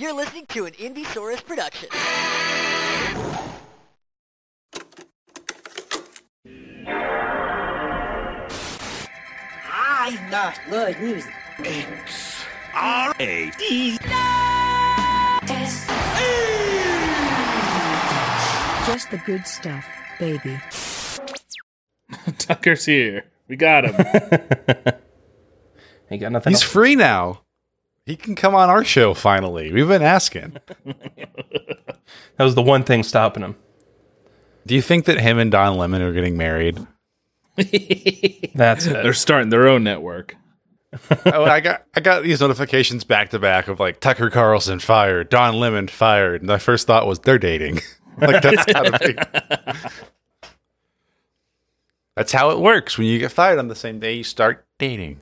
You're listening to an Indiesaurus production. I've got good news. Just the good stuff, baby. Tucker's here. We got him. He got nothing. He's else. free now. He can come on our show finally. We've been asking. That was the one thing stopping him. Do you think that him and Don Lemon are getting married? That's it. They're starting their own network. oh, I got I got these notifications back to back of like Tucker Carlson fired, Don Lemon fired, and my first thought was they're dating. like that's gotta be. That's how it works. When you get fired on the same day, you start dating.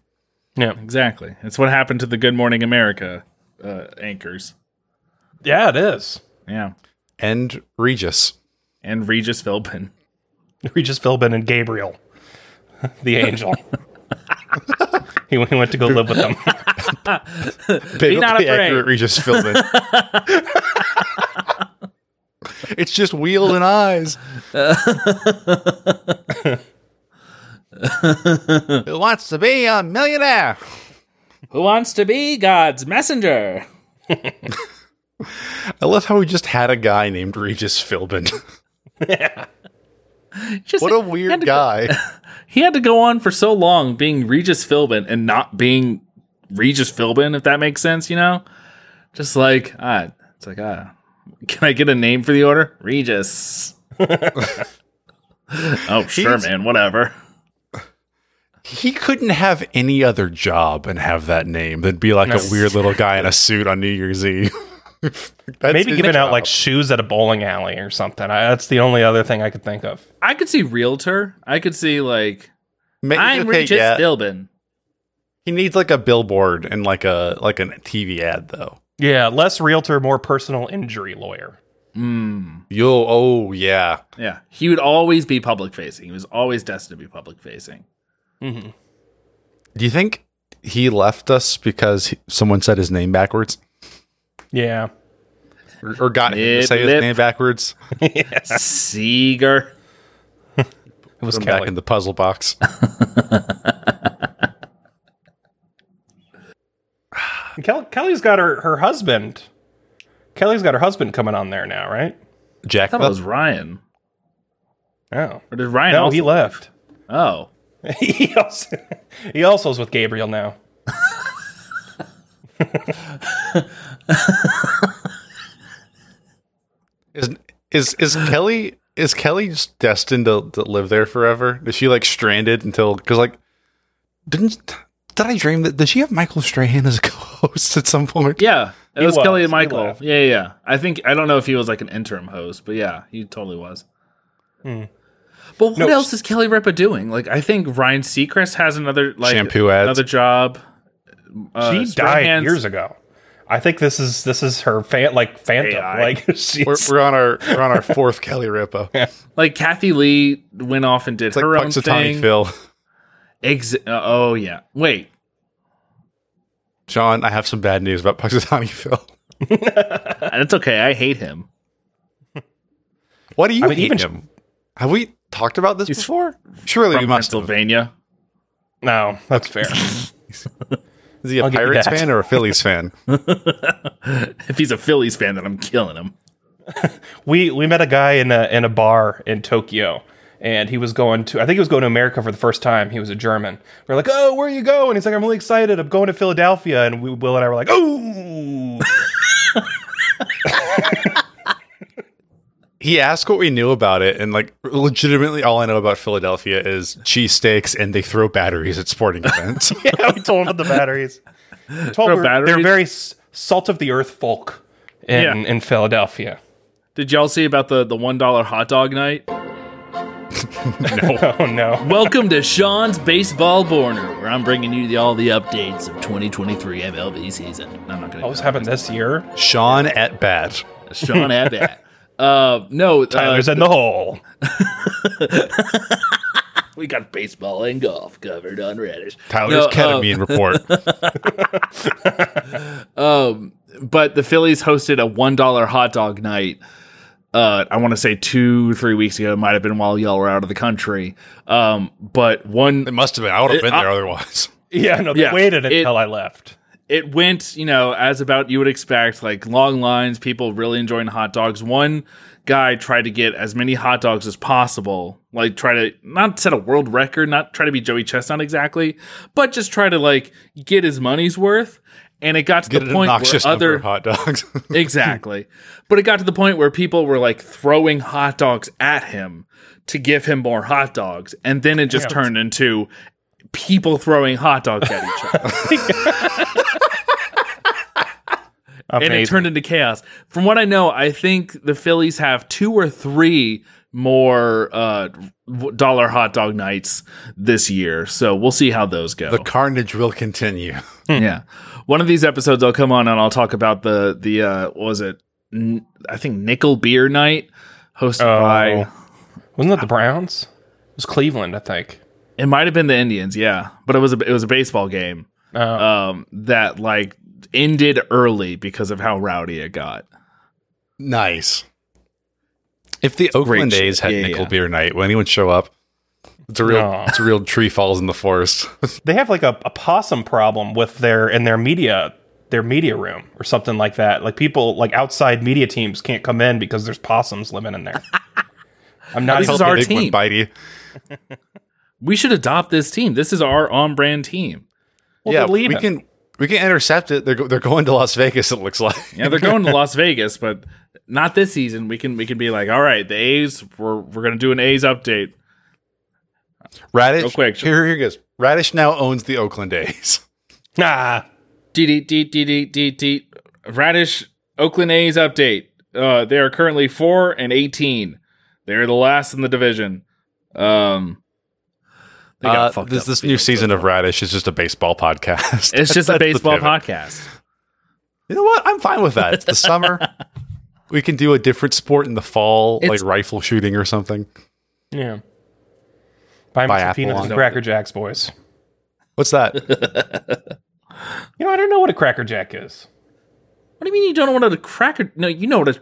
Yeah. Exactly. It's what happened to the Good Morning America uh, anchors. yeah, it is. Yeah. And Regis. And Regis Philbin. Regis Philbin and Gabriel, the angel. he, went- he went to go live with them. Biblically not afraid. accurate Regis Philbin. it's just wheels and eyes. Who wants to be a millionaire? Who wants to be God's messenger? I love how we just had a guy named Regis Philbin. Just, what a he had weird go- guy. he had to go on for so long being Regis Philbin and not being Regis Philbin, if that makes sense, you know? Just like, ah, it's like, ah, can I get a name for the order? Regis. oh, sure, He's- man, whatever. He couldn't have any other job and have that name than be like a weird little guy in a suit on New Year's Eve. That's Maybe his giving out like shoes at a bowling alley or something. I, that's the only other thing I could think of. I could see realtor. I could see, like, Ma- I'm okay, Regis yeah. Philbin. He needs like a billboard and like a like a TV ad though. Yeah, less realtor, more personal injury lawyer. Mm. Yo, oh yeah. Yeah. He would always be public facing. He was always destined to be public facing. Hmm Do you think he left us because he, someone said his name backwards, Yeah. or, or got him to Lip, say his name backwards? Seeger. It was Put him Kelly. back in the puzzle box. Kel- Kelly's got her, her husband. Kelly's got her husband coming on there now, right? Jack. I thought it was Ryan. Oh. Or did Ryan No, also he left. Oh. he also he also is with Gabriel now. Is is is Kelly is Kelly just destined to, to live there forever? Is she like stranded until because like didn't did I dream that did she have Michael Strahan as a co-host at some point? Yeah. It was, was. Kelly and Michael. Yeah, yeah, yeah. I think I don't know if he was like an interim host, but yeah, he totally was. Hmm. But what No, else is Kelly Ripa doing? Like I think Ryan Seacrest has another like Shampoo ads. another job. Uh, she died Strahan's- years ago. I think this is this is her fan like phantom. AI. Like she's We're, we're on our we're on our fourth Kelly Ripa. It's Like Kathie Lee went off and did like her own thing. Phil. Ex- uh, oh yeah. Wait. Sean, I have some bad news about Punxsutawney Phil. It's okay. I hate him. Why do you I mean, hate even- him? Have we talked about this before? Surely we From must. Have. Pennsylvania. no, that's fair. Is he a I'll give you Pirates that. fan or a Phillies fan? If he's a Phillies fan, then I'm killing him. we we met a guy in a in a bar in Tokyo, and he was going to I think he was going to America for the first time. He was a German. We're like, oh, where are you going? He's like, I'm really excited. I'm going to Philadelphia. And we, Will and I were like, oh, he asked what we knew about it, and like legitimately, all I know about Philadelphia is cheesesteaks and they throw batteries at sporting events. yeah. We told him about the batteries. Told Throw we're- They're very salt of the earth folk in Yeah. in Philadelphia. Did y'all see about the the one dollar hot dog night? Oh no. Welcome to Sean's Baseball Borner, where I'm bringing you the, all the updates of 2023 MLB season. I'm not going oh, What was happening this year? Sean at bat. Sean at bat. Uh, no, uh, Tyler's in the hole. we got baseball and golf covered on Radish. Tyler's No, uh, ketamine report. Um, but the Phillies hosted a one dollar hot dog night. Uh, I want to say two, three weeks ago. It might have been while y'all were out of the country. Um, but one It must have been. I would have It- been I- there otherwise. Yeah, no, they Yeah, waited it- until I left. It went, you know, as about you would expect, like long lines, people really enjoying hot dogs. One guy tried to get as many hot dogs as possible, like try to not set a world record, not try to be Joey Chestnut exactly, but just try to like get his money's worth. And it got to Get the point where other hot dogs. exactly, but it got to the point where people were like throwing hot dogs at him to give him more hot dogs, and then it just turned into people throwing hot dogs at each other. and it turned into chaos. From what I know, I think the Phillies have two or three more uh, dollar hot dog nights this year. So we'll see how those go. the carnage will continue. yeah, one of these episodes I'll come on and I'll talk about the the uh, what was it? N- I think Nickel Beer Night hosted Oh. by. Wasn't that the Browns? It was Cleveland, I think. It might have been the Indians, yeah, but it was a it was a baseball game Oh. um, that like ended early because of how rowdy it got. Nice. If the Oakland shit. A's had Yeah, nickel yeah. beer night, will anyone show up? It's a real, No. it's a real tree falls in the forest. they have like a, a possum problem with their in their media their media room or something like that. Like people like outside media teams can't come in because there's possums living in there. I'm not This even is our Big one team. bitey. We should adopt this team. This is our on brand team. well, yeah, we leaving. can we can intercept it. They're they're going to Las Vegas. It looks like. Yeah, they're going to Las Vegas, but not this season. We can we can be like, all right, the A's, we're we're gonna do an A's update. Radish. Real quick. Here, here goes. Radish now owns the Oakland A's. Nah. D D D D D D D Radish Oakland A's update. Uh, they are currently four and eighteen. They're the last in the division. Um, they got Uh, fucked this up this new season of Radish is just a baseball podcast. It's just a baseball podcast. You know what? I'm fine with that. It's the summer. we can do a different sport in the fall, It's- like rifle shooting or something. Yeah. Buy me some peanuts and Cracker Jacks, boys. What's that? You know, I don't know what a Cracker Jack is. What do you mean you don't know what a cracker? No, you know what a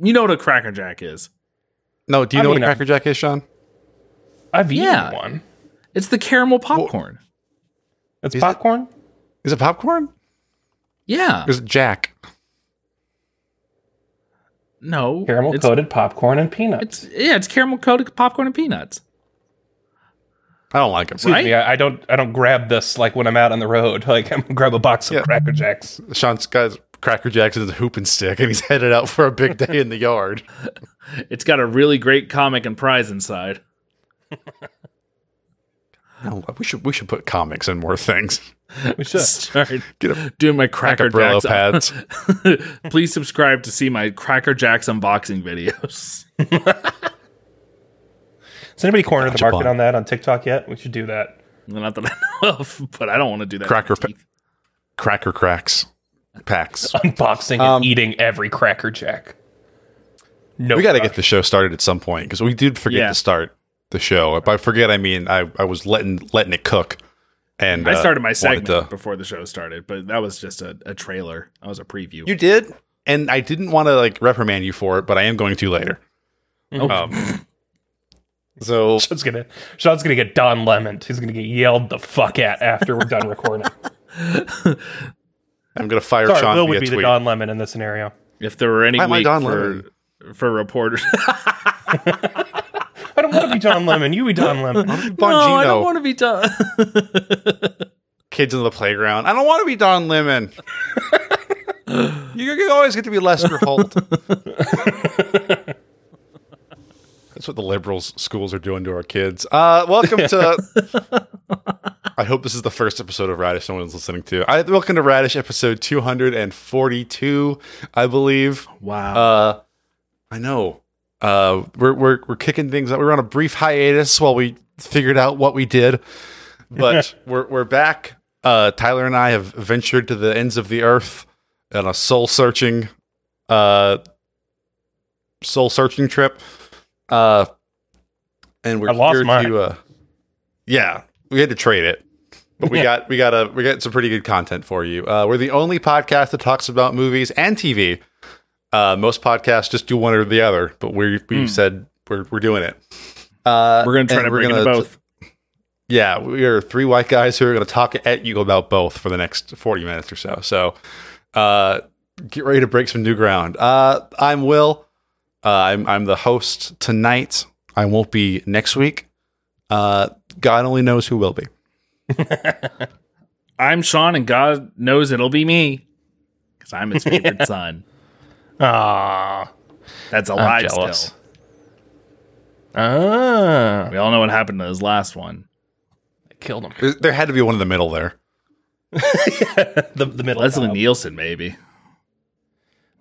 you know what a cracker jack is. No, do you I know mean, what a Cracker Jack is, Sean? I've eaten Yeah. one. It's the caramel popcorn. It's Is popcorn. Is it popcorn? yeah. Is it Jack? No. Caramel coated popcorn and peanuts. It's yeah, it's caramel coated popcorn and peanuts. I don't like it. Excuse right? me, I, I don't. I don't grab this like when I'm out on the road. Like I'm gonna grab a box of Yeah. Cracker Jacks. Sean's got Cracker Jacks and his hoop and stick, and he's headed out for a big day in the yard. It's got a really great comic and prize inside. No, we should we should put comics in more things. We should. Start Get a doing my cracker jacks. pads. Please subscribe to see my cracker jacks unboxing videos. Has anybody cornered the market Bond. on that on TikTok yet? We should do that. Not that I know of, but I don't want to do that. Cracker pa- Cracker cracks packs. Unboxing Um, and eating every Cracker Jack. No, we got to get the show started at some point because we did forget Yeah. to start the show. By forget, I mean I, I was letting letting it cook. And I uh, started my wanted segment to- before the show started, but that was just a, a trailer. That was a preview. You did, and I didn't want to like reprimand you for it, but I am going to later. Oh. Um, so Sean's gonna Sean's gonna get Don Lemon. He's gonna get yelled the fuck at after we're done recording. I'm going to fire Sorry, Sean Will via would be the. Don Lemon in this scenario. if there were any Hi, my week Don for, Lemon. for reporters, I don't want to be Don Lemon. You be Don Lemon. Bongino, no, I don't want to be Don. kids in the playground. I don't want to be Don Lemon. you, you always get to be Lester Holt. That's what the liberals schools are doing to our kids. Uh, welcome to. I hope this is the first episode of Radish no one's listening to. I, welcome to Radish episode 242, I believe. wow. Uh, I know. Uh, we're we're we're kicking things up. We were on a brief hiatus while we figured out what we did, but we're we're back. Uh, Tyler and I have ventured to the ends of the earth on a soul searching, uh, soul searching trip. Uh, and we're I lost here mine. to. Uh, yeah, we had to trade it. but we got we got a we got some pretty good content for you. Uh, we're the only podcast that talks about movies and TV. Uh, most podcasts just do one or the other, but we we said we're we're doing it. Uh, We're gonna try to bring gonna- both. Yeah, we are three white guys who are going to talk at you about both for the next forty minutes or so. So, uh, get ready to break some new ground. Uh, I'm Will. Uh, I'm I'm the host tonight. I won't be next week. Uh, God only knows who will be. I'm Sean, and God knows it'll be me because I'm his favorite son. Ah, That's a I'm lie. Still, ah, we all know what happened to his last one. I killed him. There, there had to be one in the middle there. The the middle. Leslie child. Nielsen, maybe.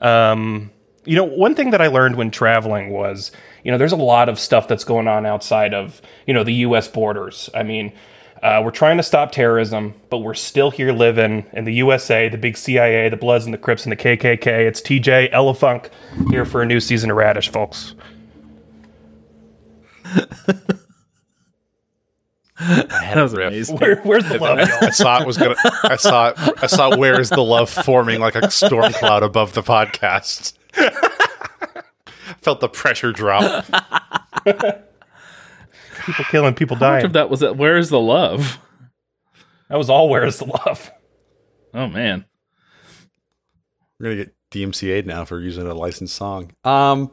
Um, you know, one thing that I learned when traveling was, you know, there's a lot of stuff that's going on outside of, you know, the U.S. borders. I mean, uh, we're trying to stop terrorism, but we're still here living in the USA, the big CIA, the Bloods and the Crips and the KKK. It's TJ Elefunk here for a new season of Radish, folks. That was riff. amazing. Where, where's the love, y'all? I saw it was gonna. I saw. It, I saw. Where is the love forming like a storm cloud above the podcast? Felt the pressure drop. People killing, people How much of that was that? Where's the love? That was all where's the love. Oh man, We're gonna get DMCA'd now for using a licensed song. Um,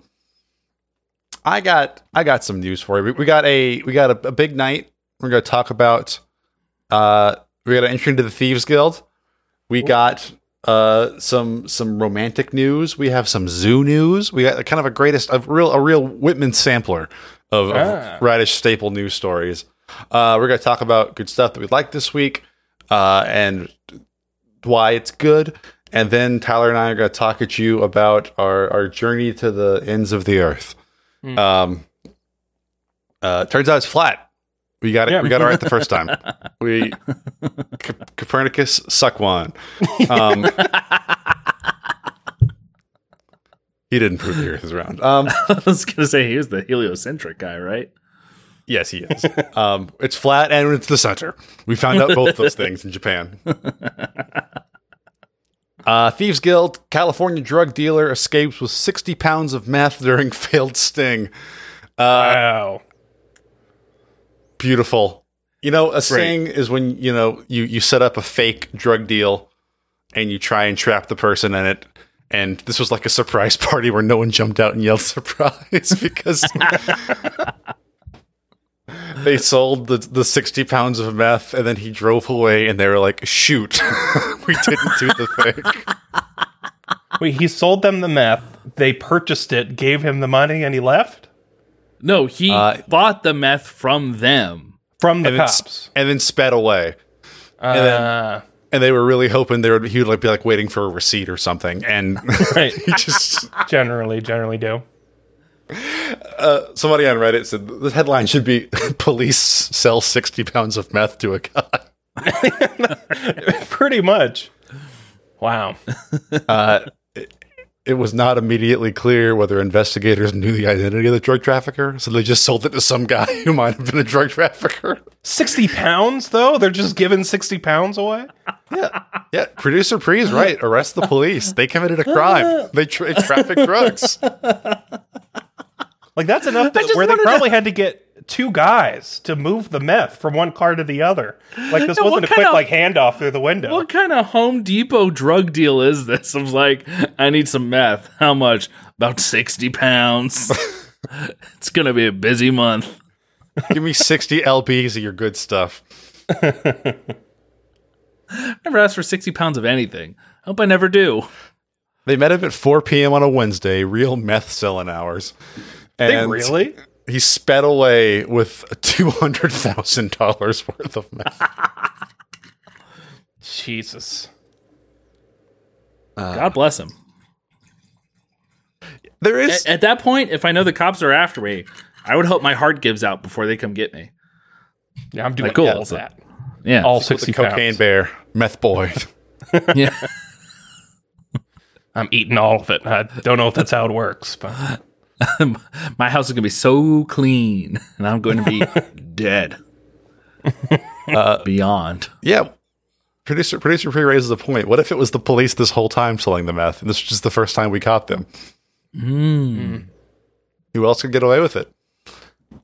I got I got some news for you. We, we got a we got a, a big night. We're gonna talk about. Uh, we got an entry into the Thieves Guild. We got uh some some romantic news. We have some zoo news. We got kind of a greatest a real a real Whitman sampler of, of Ah. Radish staple news stories. Uh, we're gonna talk about good stuff that we like this week, uh, and why it's good. And then Tyler and I are going to talk at you about our, our journey to the ends of the earth. Um, uh, turns out it's flat. We got it. Yeah. We got it right the first time. We C- Copernicus suck one. Um, he didn't prove the Earth is round. Um, I was gonna say he was the heliocentric guy, right? yes, he is. Um, it's flat and it's the center. We found out both those things in Japan. Uh, Thieves Guild, California drug dealer escapes with 60 pounds of meth during failed sting. Wow. Beautiful. You know, a sting is when, you know, you, you set up a fake drug deal and you try and trap the person in it. And this was like a surprise party where no one jumped out and yelled surprise because they sold the, the 60 pounds of meth and then he drove away and they were like, shoot, we didn't do the thing. Wait, he sold them the meth. They purchased it, gave him the money, and he left No, he Uh, bought the meth from them. from the And then, cops. sp- and then sped away. Uh, And they were really hoping there would, he would like be like waiting for a receipt or something. And right. he just generally, generally do. somebody on Reddit said the headline should be police sell 60 pounds of meth to a guy. Pretty much. Wow. It was not immediately clear whether investigators knew the identity of the drug trafficker, so they just sold it to some guy who might have been a drug trafficker. 60 pounds, though? They're just giving 60 pounds away? Yeah, yeah. Producer Pre's right. Arrest the police. They committed a crime. They tra- traffic drugs. Like, that's enough to, where they wanted to- probably had to get two guys to move the meth from one car to the other. Like, this Yeah, wasn't a quick, of- like, handoff through the window. What kind of Home Depot drug deal is this? I'm like, I need some meth. How much? About 60 pounds. it's going to be a busy month. Give me 60 LBs of your good stuff. Never asked for 60 pounds of anything. Hope I never do. They met up at 4 p.m. on a Wednesday, real meth selling hours. they And really? He sped away with $200,000 worth of meth. Jesus. Uh, God bless him. There is. At, at that point, if I know the cops are after me, I would hope my heart gives out before they come get me. Yeah, I'm doing Like, cool. all that. Yeah. All the 60 cocaine pounds. bear, meth boy. yeah. I'm eating all of it. I don't know if that's how it works, but my house is going to be so clean and I'm going to be dead. Beyond. Yeah. Producer producer pre raises a point. What if it was the police this whole time selling the meth, and this was just the first time we caught them? Who else could get away with it?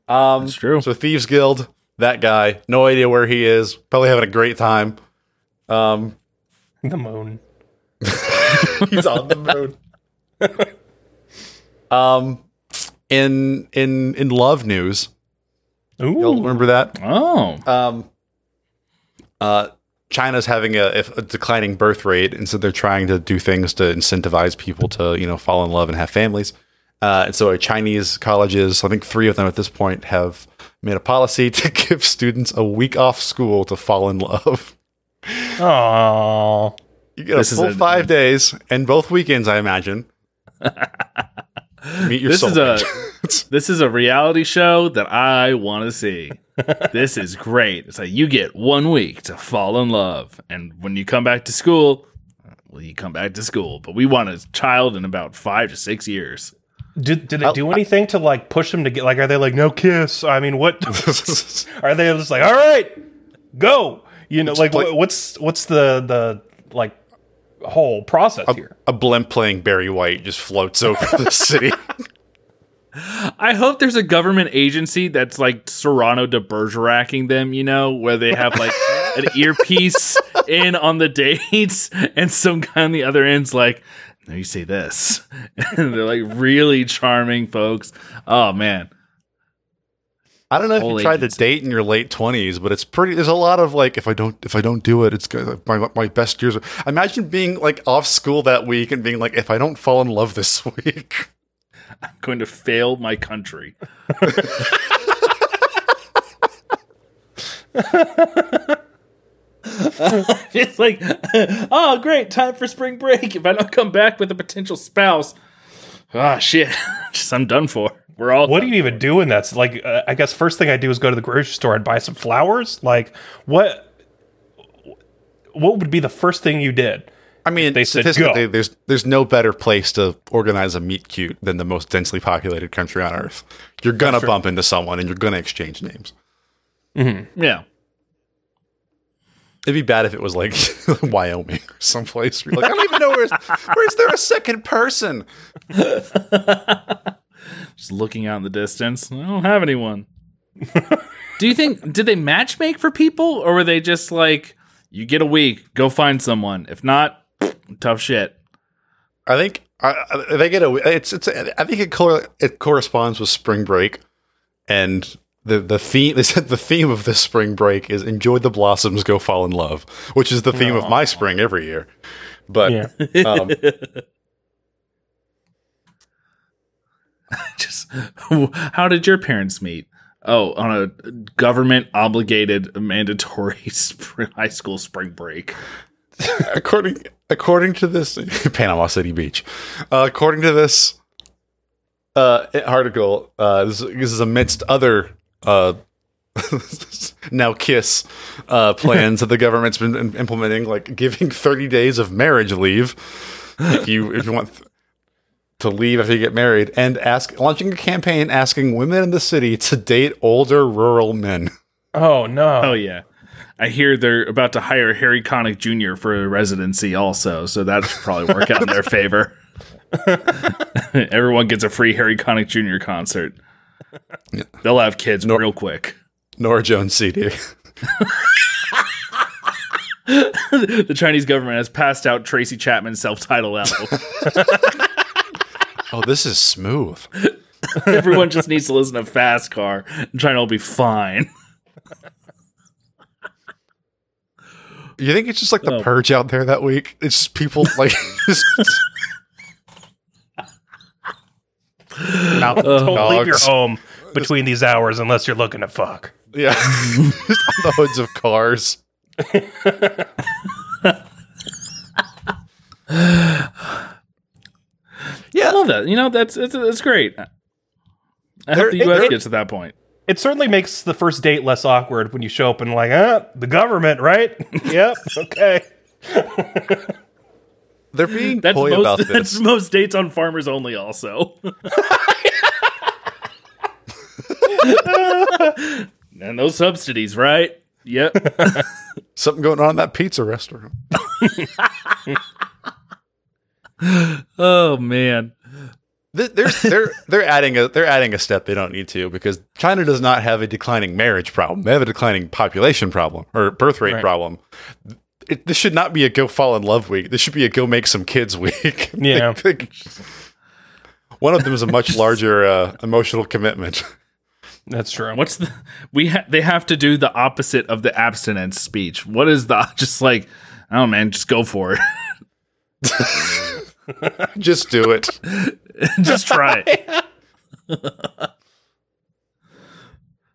Um, It's true. So Thieves Guild, that guy, no idea where he is. Probably having a great time. Um, The moon. he's on the moon. um, in in in love news, Ooh. you'll remember that? Oh. um, uh, China's having a, a declining birth rate, and so they're trying to do things to incentivize people to, you know, fall in love and have families. Uh, and so, Chinese colleges, I think three of them at this point, have made a policy to give students a week off school to fall in love. Aww. You get This a full a- five days and both weekends, I imagine. Meet your This is a this is a reality show that I want to see. this is great. It's like you get one week to fall in love, and when you come back to school, well, you come back to school. But we want a child in about five to six years. Did, did it do anything to like push them to get like? Are they like no kiss? I mean, what are they just like? All right, go. You know, like play- what's what's the the like whole process here? a blimp playing Barry White just floats over the city. I hope there's a government agency that's like Cyrano de Bergeracing them, you know, where they have like an earpiece in on the dates, and some guy on the other end's like, "No, you say this," and they're like really charming folks. Oh man, I don't know if you tried to agency. date in your late twenties, but it's pretty. There's a lot of like, if I don't, if I don't do it, it's. My my best years. Are, imagine being like off school that week and being like, if I don't fall in love this week, I'm going to fail my country. it's like, oh, great, time for spring break. If I don't come back with a potential spouse, ah, shit, just I'm done for. We're all What do you even do in that? Like, uh, I guess first thing I do is go to the grocery store and buy some flowers. Like, what? What would be the first thing you did? I mean, They said statistically, go. there's there's no better place to organize a meet cute than the most densely populated country on earth. You're gonna bump into someone and you're gonna exchange names. Yeah. It'd be bad if it was like Wyoming or someplace. Where you're like, I don't even know where's where's there a second person. Just looking out in the distance. I don't have anyone. Do you think did they match make for people or were they just like you get a week, go find someone. If not, tough shit. I think I, I- they get a. It's it's. I think it cor- it corresponds with spring break, and the the theme. They said the theme of this spring break is enjoy the blossoms, go fall in love, which is the theme of my spring every year. But Yeah. um, Just how did your parents meet? Oh, on a government obligated mandatory spring, high school spring break. according according to this Panama City Beach, uh, according to this uh, article, uh, this, this is amidst other uh, now kiss uh, plans that the government's been implementing, like giving thirty days of marriage leave if you if you want. Th- to leave after you get married and ask launching a campaign asking women in the city to date older rural men. Oh no. Oh yeah. I hear they're about to hire Harry Connick Jr. for a residency also, so that should probably work out in their favor. Everyone gets a free Harry Connick Jr. concert. They'll have kids real quick. Norah Jones CD. The Chinese government has passed out Tracy Chapman's self-titled album. Oh, this is smooth. Everyone just needs to listen to Fast Car, and try China will be fine. You think it's just like the Oh. purge out there that week? It's just people like just mountain uh, Don't leave your home between these hours unless you're looking to fuck. Yeah, just on the hoods of cars. I love that. You know, that's it's, it's great. I There- hope the U.S. there- gets to that point. It certainly makes the first date less awkward when you show up and like, ah, the government, right? yep. Okay. They're being That's coy most. about That's most dates on farmers only. Also, and those subsidies, right? Yep. Something going on in that pizza restaurant. oh man. Th- There's, they're they're adding a they're adding a step they don't need to because China does not have a declining marriage problem. They have a declining population problem or birth rate Right. problem. It, this should not be a go fall in love week. This should be a go make some kids week. Yeah. Like, one of them is a much larger uh, emotional commitment. That's true. What's the we ha- they have to do the opposite of the abstinence speech. What is the just like oh man, just go for it. Just do it. just try it.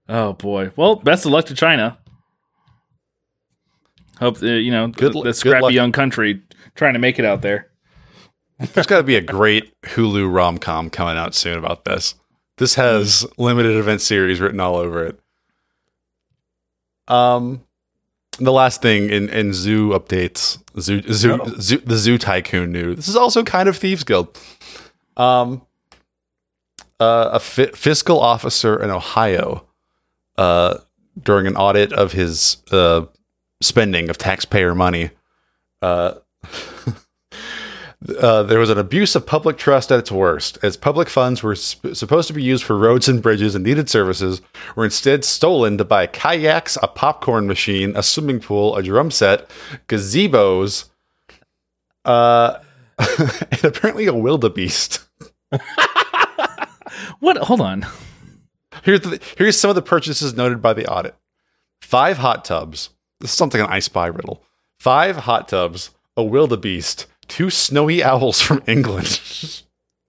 oh boy. Well, best of luck to China. Hope uh, you know Good the, the scrappy luck. young country trying to make it out there. There's got to be a great Hulu rom com coming out soon about this. This has limited event series written all over it. Um, the last thing in, in zoo updates, zoo, zoo, Oh. zoo, the zoo tycoon knew. This is also kind of Thieves Guild. Um, uh, a fi- fiscal officer in Ohio, uh, during an audit of his uh, spending of taxpayer money, uh, uh, there was an abuse of public trust at its worst, as public funds were sp- supposed to be used for roads and bridges and needed services were instead stolen to buy kayaks, a popcorn machine, a swimming pool, a drum set, gazebos, uh, and apparently a wildebeest. What? Hold on. Here's the, here's some of the purchases noted by the audit: five hot tubs. This is something an I Spy riddle. Five hot tubs, a wildebeest, two snowy owls from England.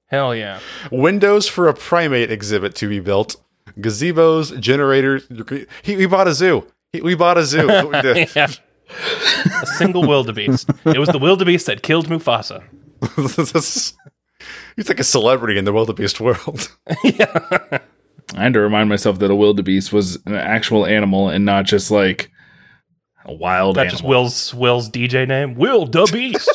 Hell yeah. windows for a primate exhibit to be built, gazebos, generators. He, we bought a zoo. He, we bought a zoo. We did. Yeah. A single wildebeest. It was the wildebeest that killed Mufasa. He's like a celebrity in the wildebeest world. yeah. I had to remind myself that a wildebeest was an actual animal and not just like a wild Not animal. just Will's Will's DJ name. Will the Beast.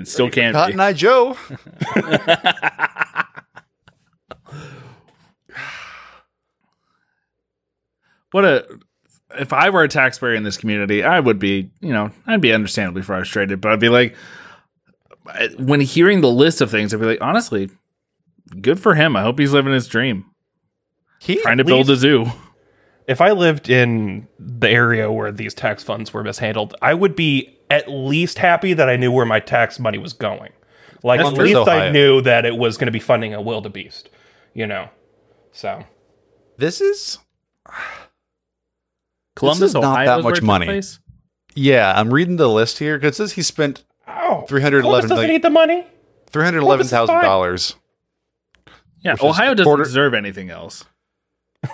it still can't Cotton be. Eye Joe. What a if I were a taxpayer in this community, I would be, you know, I'd be understandably frustrated, but I'd be like when hearing the list of things, I'd be like, honestly, good for him. I hope he's living his dream. He Trying to build a zoo. if I lived in the area where these tax funds were mishandled, I would be at least happy that I knew where my tax money was going. Like That's at true. least I knew that it was going to be funding a wildebeest. You know, so This is Columbus, is not Ohio, that is much money. yeah. I'm reading the list here because it says he spent oh, 311 Columbus doesn't million- need the money. three hundred eleven thousand dollars, Yeah, Ohio doesn't quarter- deserve anything else.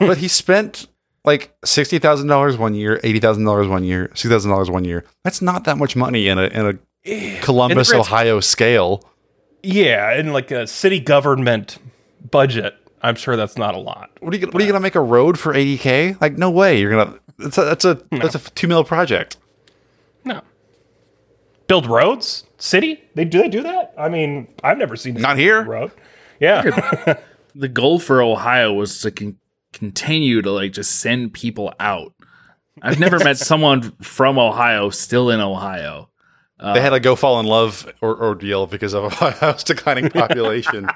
but he spent like sixty thousand dollars one year, eighty thousand dollars one year, six thousand dollars one year. That's not that much money in a in a Columbus, grand- Ohio scale. Yeah, in like a city government budget, I'm sure that's not a lot. What are you gonna, what are you gonna make a road for eighty k? Like no way. You're gonna that's a that's a that's a two mil project. No. Build roads, city. They do they do that? I mean, I've never seen a Not here. road. Yeah, The goal for Ohio was to con- continue to like just send people out. I've never met someone from Ohio still in Ohio. they had uh, a go fall in love or, ordeal because of Ohio's declining population.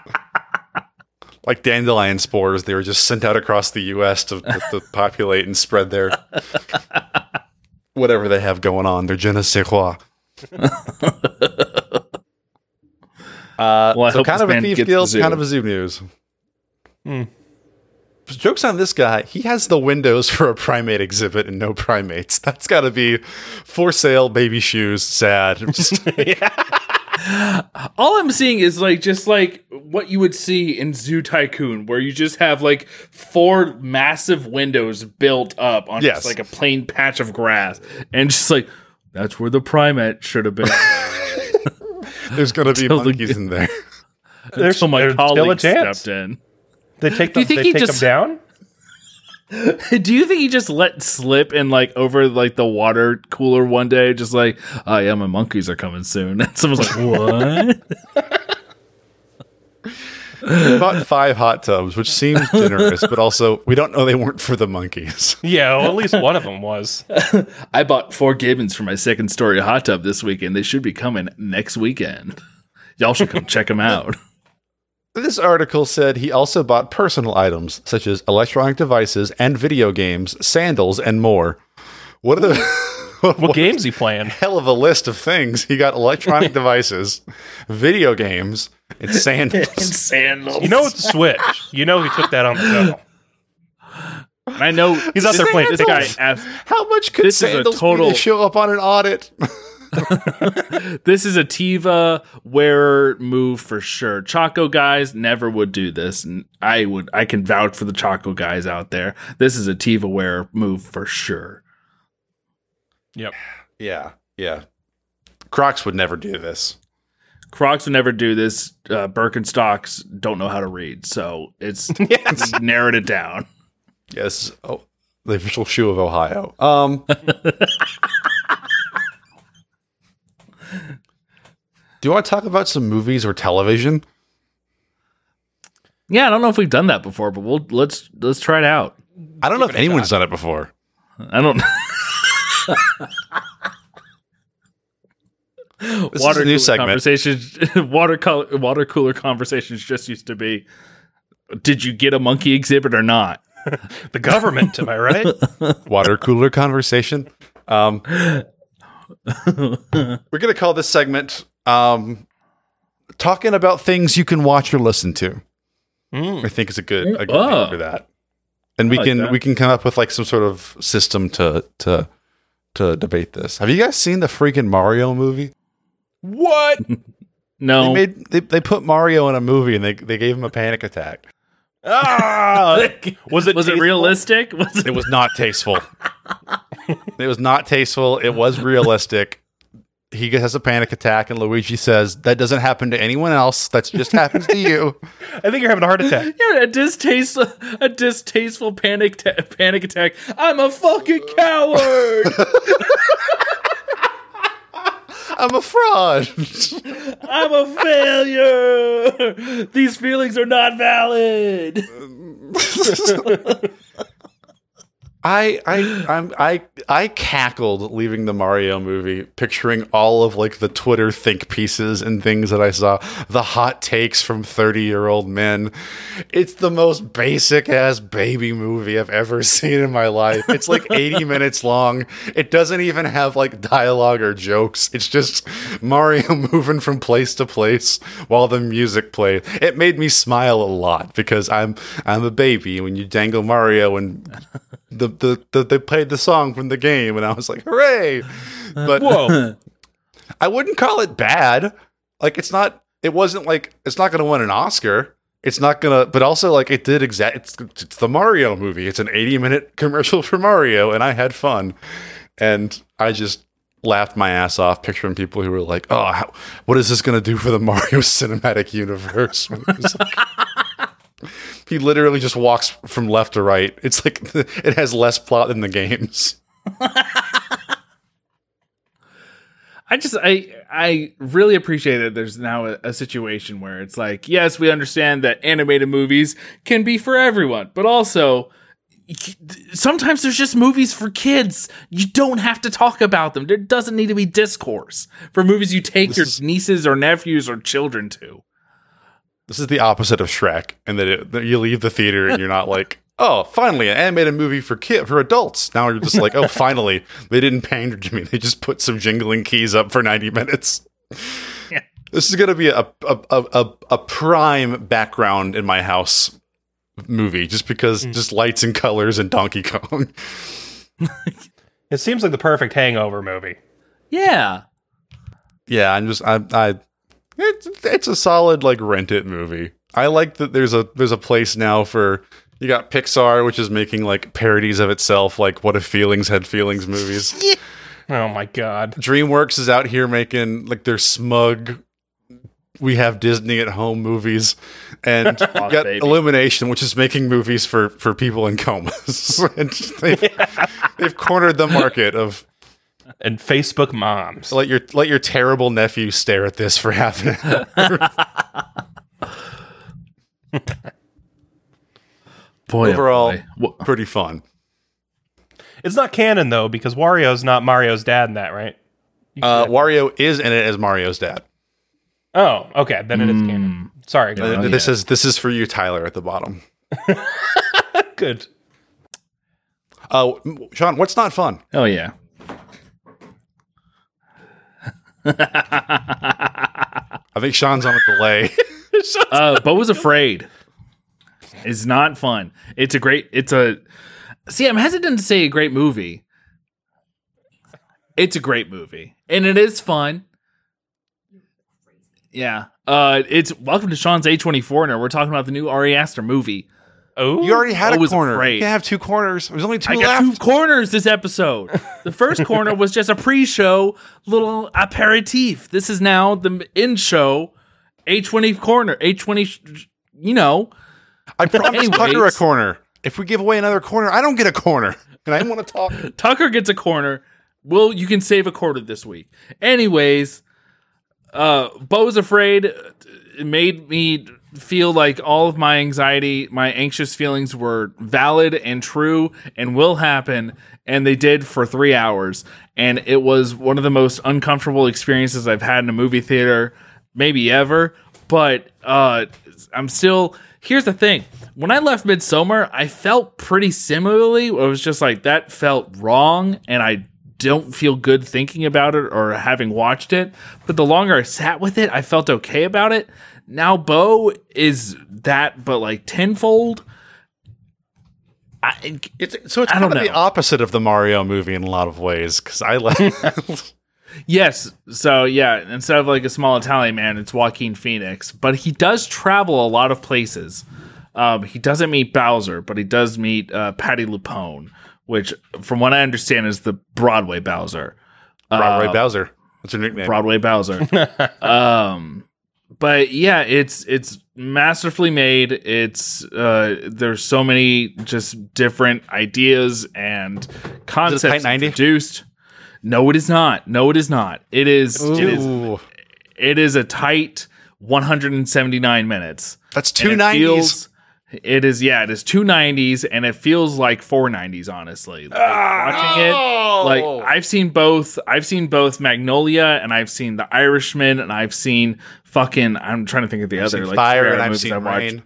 Like dandelion spores, they were just sent out across the U.S. to, to, to populate and spread their whatever they have going on. Their je ne sais quoi. Uh, Well, I so hope kind of a thief gets guild, zoo. kind of a zoo news. Jokes on this guy. He has the windows for a primate exhibit and no primates. That's got to be for sale baby shoes. Sad. Just- All I'm seeing is like just like what you would see in Zoo Tycoon, where you just have like four massive windows built up on Yes. just like a plain patch of grass, and just like that's where the primate should have been. There's going to be Until the- monkeys in there. there's, Until my there's still a colleague chance. stepped in. They take Do you think they he take just- them down. Do you think he just let slip and like over like the water cooler one day, just like, oh yeah, my monkeys are coming soon? And someone's like, what? He bought five hot tubs, which seems generous, but also we don't know they weren't for the monkeys. Yeah, well, at least one of them was. I bought four Gibbons for my second story hot tub this weekend. They should be coming next weekend. Y'all should come check them out. This article said he also bought personal items such as electronic devices and video games, sandals, and more. What are the What game's he playing? hell of a list of things? He got electronic devices, video games, and sandals. Sandals. You know it's a Switch. You know he took that on the go. I know He's out there playing This guy sandals. How much could This is a sandals total- to show up on an audit? this is a Teva wearer move for sure. Chaco guys never would do this, and I would. I can vouch for the Chaco guys out there. This is a Teva wearer move for sure. Yep. yeah, yeah. Crocs would never do this. Crocs would never do this. Uh, Birkenstocks don't know how to read, so it's, it's narrowed it down. Yes. Oh, the official shoe of Ohio. Um. do you want to talk about some movies or television? Yeah, I don't know if we've done that before, but we'll let's let's try it out. I don't know if anyone's done it before. I don't. This water is a new cooler segment. conversations. water color, water cooler conversations just used to be. Did you get a monkey exhibit or not? The government, am I right? Water cooler conversation. Um, we're gonna call this segment um, "Talking About Things You Can Watch or Listen to." Mm. I think is a good a good Oh. name for that. And we like can that. we can come up with like some sort of system to to to debate this. Have you guys seen the freaking Mario movie? What? No. They made they, they put Mario in a movie and they they gave him a panic attack. Ah! Was it was it realistic? Was it, It was not tasteful. it was not tasteful. It was realistic. He has a panic attack, and Luigi says, "That doesn't happen to anyone else. That just happens to you." I think you're having a heart attack. yeah, a distasteful, a distasteful panic ta- panic attack. I'm a fucking coward. I'm a fraud. I'm a failure. These feelings are not valid. I I I'm, I I cackled leaving the Mario movie, picturing all of like the Twitter think pieces and things that I saw, the hot takes from 30-year-old men. It's the most basic ass baby movie I've ever seen in my life. It's like 80 minutes long. It doesn't even have like dialogue or jokes. It's just Mario moving from place to place while the music plays. It made me smile a lot because I'm I'm a baby when you dangle Mario and the, the, the they played the song from the game and I was like, hooray! Uh, but Whoa. I wouldn't call it bad. Like it's not. It wasn't like it's not going to win an Oscar. It's not gonna. But also like it did exact. It's, it's the Mario movie. It's an eighty minute commercial for Mario, and I had fun, and I just laughed my ass off picturing people who were like, "Oh, how, what is this going to do for the Mario cinematic universe?" When it was like- he literally just walks from left to right. It's like it has less plot than the games. I just I I really appreciate that there's now a, a situation where it's like, yes, we understand that animated movies can be for everyone, but also sometimes there's just movies for kids. You don't have to talk about them. There doesn't need to be discourse for movies you take your is- nieces or nephews or children to. This is the opposite of Shrek, and that, it, that you leave the theater and you're not like, oh, finally an animated movie for kid for adults. Now you're just like, oh, finally they didn't pander to me. They just put some jingling keys up for 90 minutes. Yeah. This is gonna be a a, a, a a prime background in my house movie, just because hmm. just lights and colors and Donkey Kong. It seems like the perfect hangover movie. Yeah. yeah, I'm just I I it's it's a solid like rent it movie. I like that there's a there's a place now for you got Pixar, which is making like parodies of itself, like what if feelings had feelings movies. Oh my god. DreamWorks is out here making like their smug we have Disney at home movies, and you got baby. Illumination, which is making movies for for people in comas. and they've, they've cornered the market of And Facebook moms. let your let your terrible nephew stare at this for half an hour. Boy, oh Overall, boy. Pretty fun. It's not canon though because Wario's not Mario's dad in that, right? Uh, Wario is in it as Mario's dad. Oh, okay, then it is canon. Sorry, go Uh, ahead. this is this is for you, Tyler, at the bottom. good. Uh, Sean, what's not fun? Oh yeah. I think Sean's on a delay. uh, Beau was afraid. It's not fun. It's a great. It's a. See, I'm hesitant to say a great movie. It's a great movie, and it is fun. Yeah. Uh, it's welcome to Sean's A24 now. We're talking about the new Ari Aster movie. Oh, You already had I a was corner. afraid. You can't have two corners. There's only two I got left. two corners this episode. The first corner was just a pre-show little aperitif. This is now the in-show A20 corner. A20, you know. I promised Anyways. Tucker a corner. If we give away another corner, I don't get a corner. And I don't want to talk. Tucker gets a corner. Well, you can save a quarter this week. Anyways, uh, Beau's afraid. It made me feel like all of my anxiety, my anxious feelings were valid and true and will happen. And they did for three hours. And it was one of the most uncomfortable experiences I've had in a movie theater, maybe ever. But uh, I'm still. Here's the thing. When I left Midsommar, I felt pretty similarly. It was just like that felt wrong, and I don't feel good thinking about it or having watched it. But the longer I sat with it, I felt okay about it. Now Beau is that, but like tenfold. I, It's, so it's I kind of don't the know. opposite of the Mario movie in a lot of ways. Because I like. Yes. So yeah, instead of like a small Italian man, it's Joaquin Phoenix. But he does travel a lot of places. Um, he doesn't meet Bowser, but he does meet uh, Patti LuPone, which, from what I understand, is the Broadway Bowser. Broadway Uh, Bowser. What's your nickname? Broadway Bowser. um, but yeah, it's it's masterfully made. It's uh, there's so many just different ideas and concepts introduced. No, it is not. No, it is not. It is. It is. Ooh, It is a tight 179 minutes. that's And two it nineties. feels- It is. Yeah, it is two nineties, and it feels like four nineties. Honestly, Like, ah, watching it. Like I've seen both. I've seen both Magnolia, and I've seen The Irishman, and I've seen fucking. I'm trying to think of the other seen like Fire, superhero and I've movies seen I watched.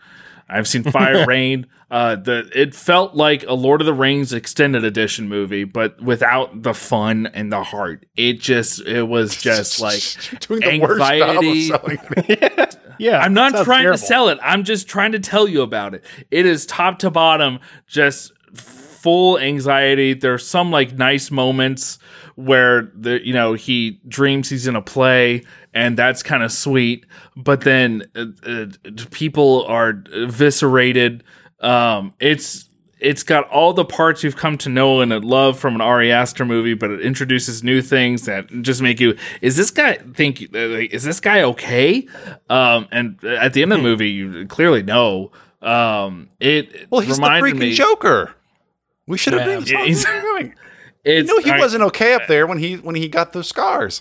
I've seen Fire, Rain. Uh, the it felt like a Lord of the Rings extended edition movie, but without the fun and the heart. It just it was just like doing the worst job of anxiety. selling it. yeah. I'm not trying terrible. to sell it. I'm just trying to tell you about it. It is top to bottom, just full anxiety. There's some like nice moments where the you know he dreams he's in a play, and that's kind of sweet. But then uh, uh, people are eviscerated. Um, it's it's got all the parts you've come to know and love from an Ari Aster movie, but it introduces new things that just make you is this guy think uh, is this guy okay? Um, and at the end of the movie, you clearly know. Um, it Well, he's the freaking me, Joker. We should have Yeah. been. Yeah, he's- doing. It's, No, he I- wasn't okay up there when he when he got those scars.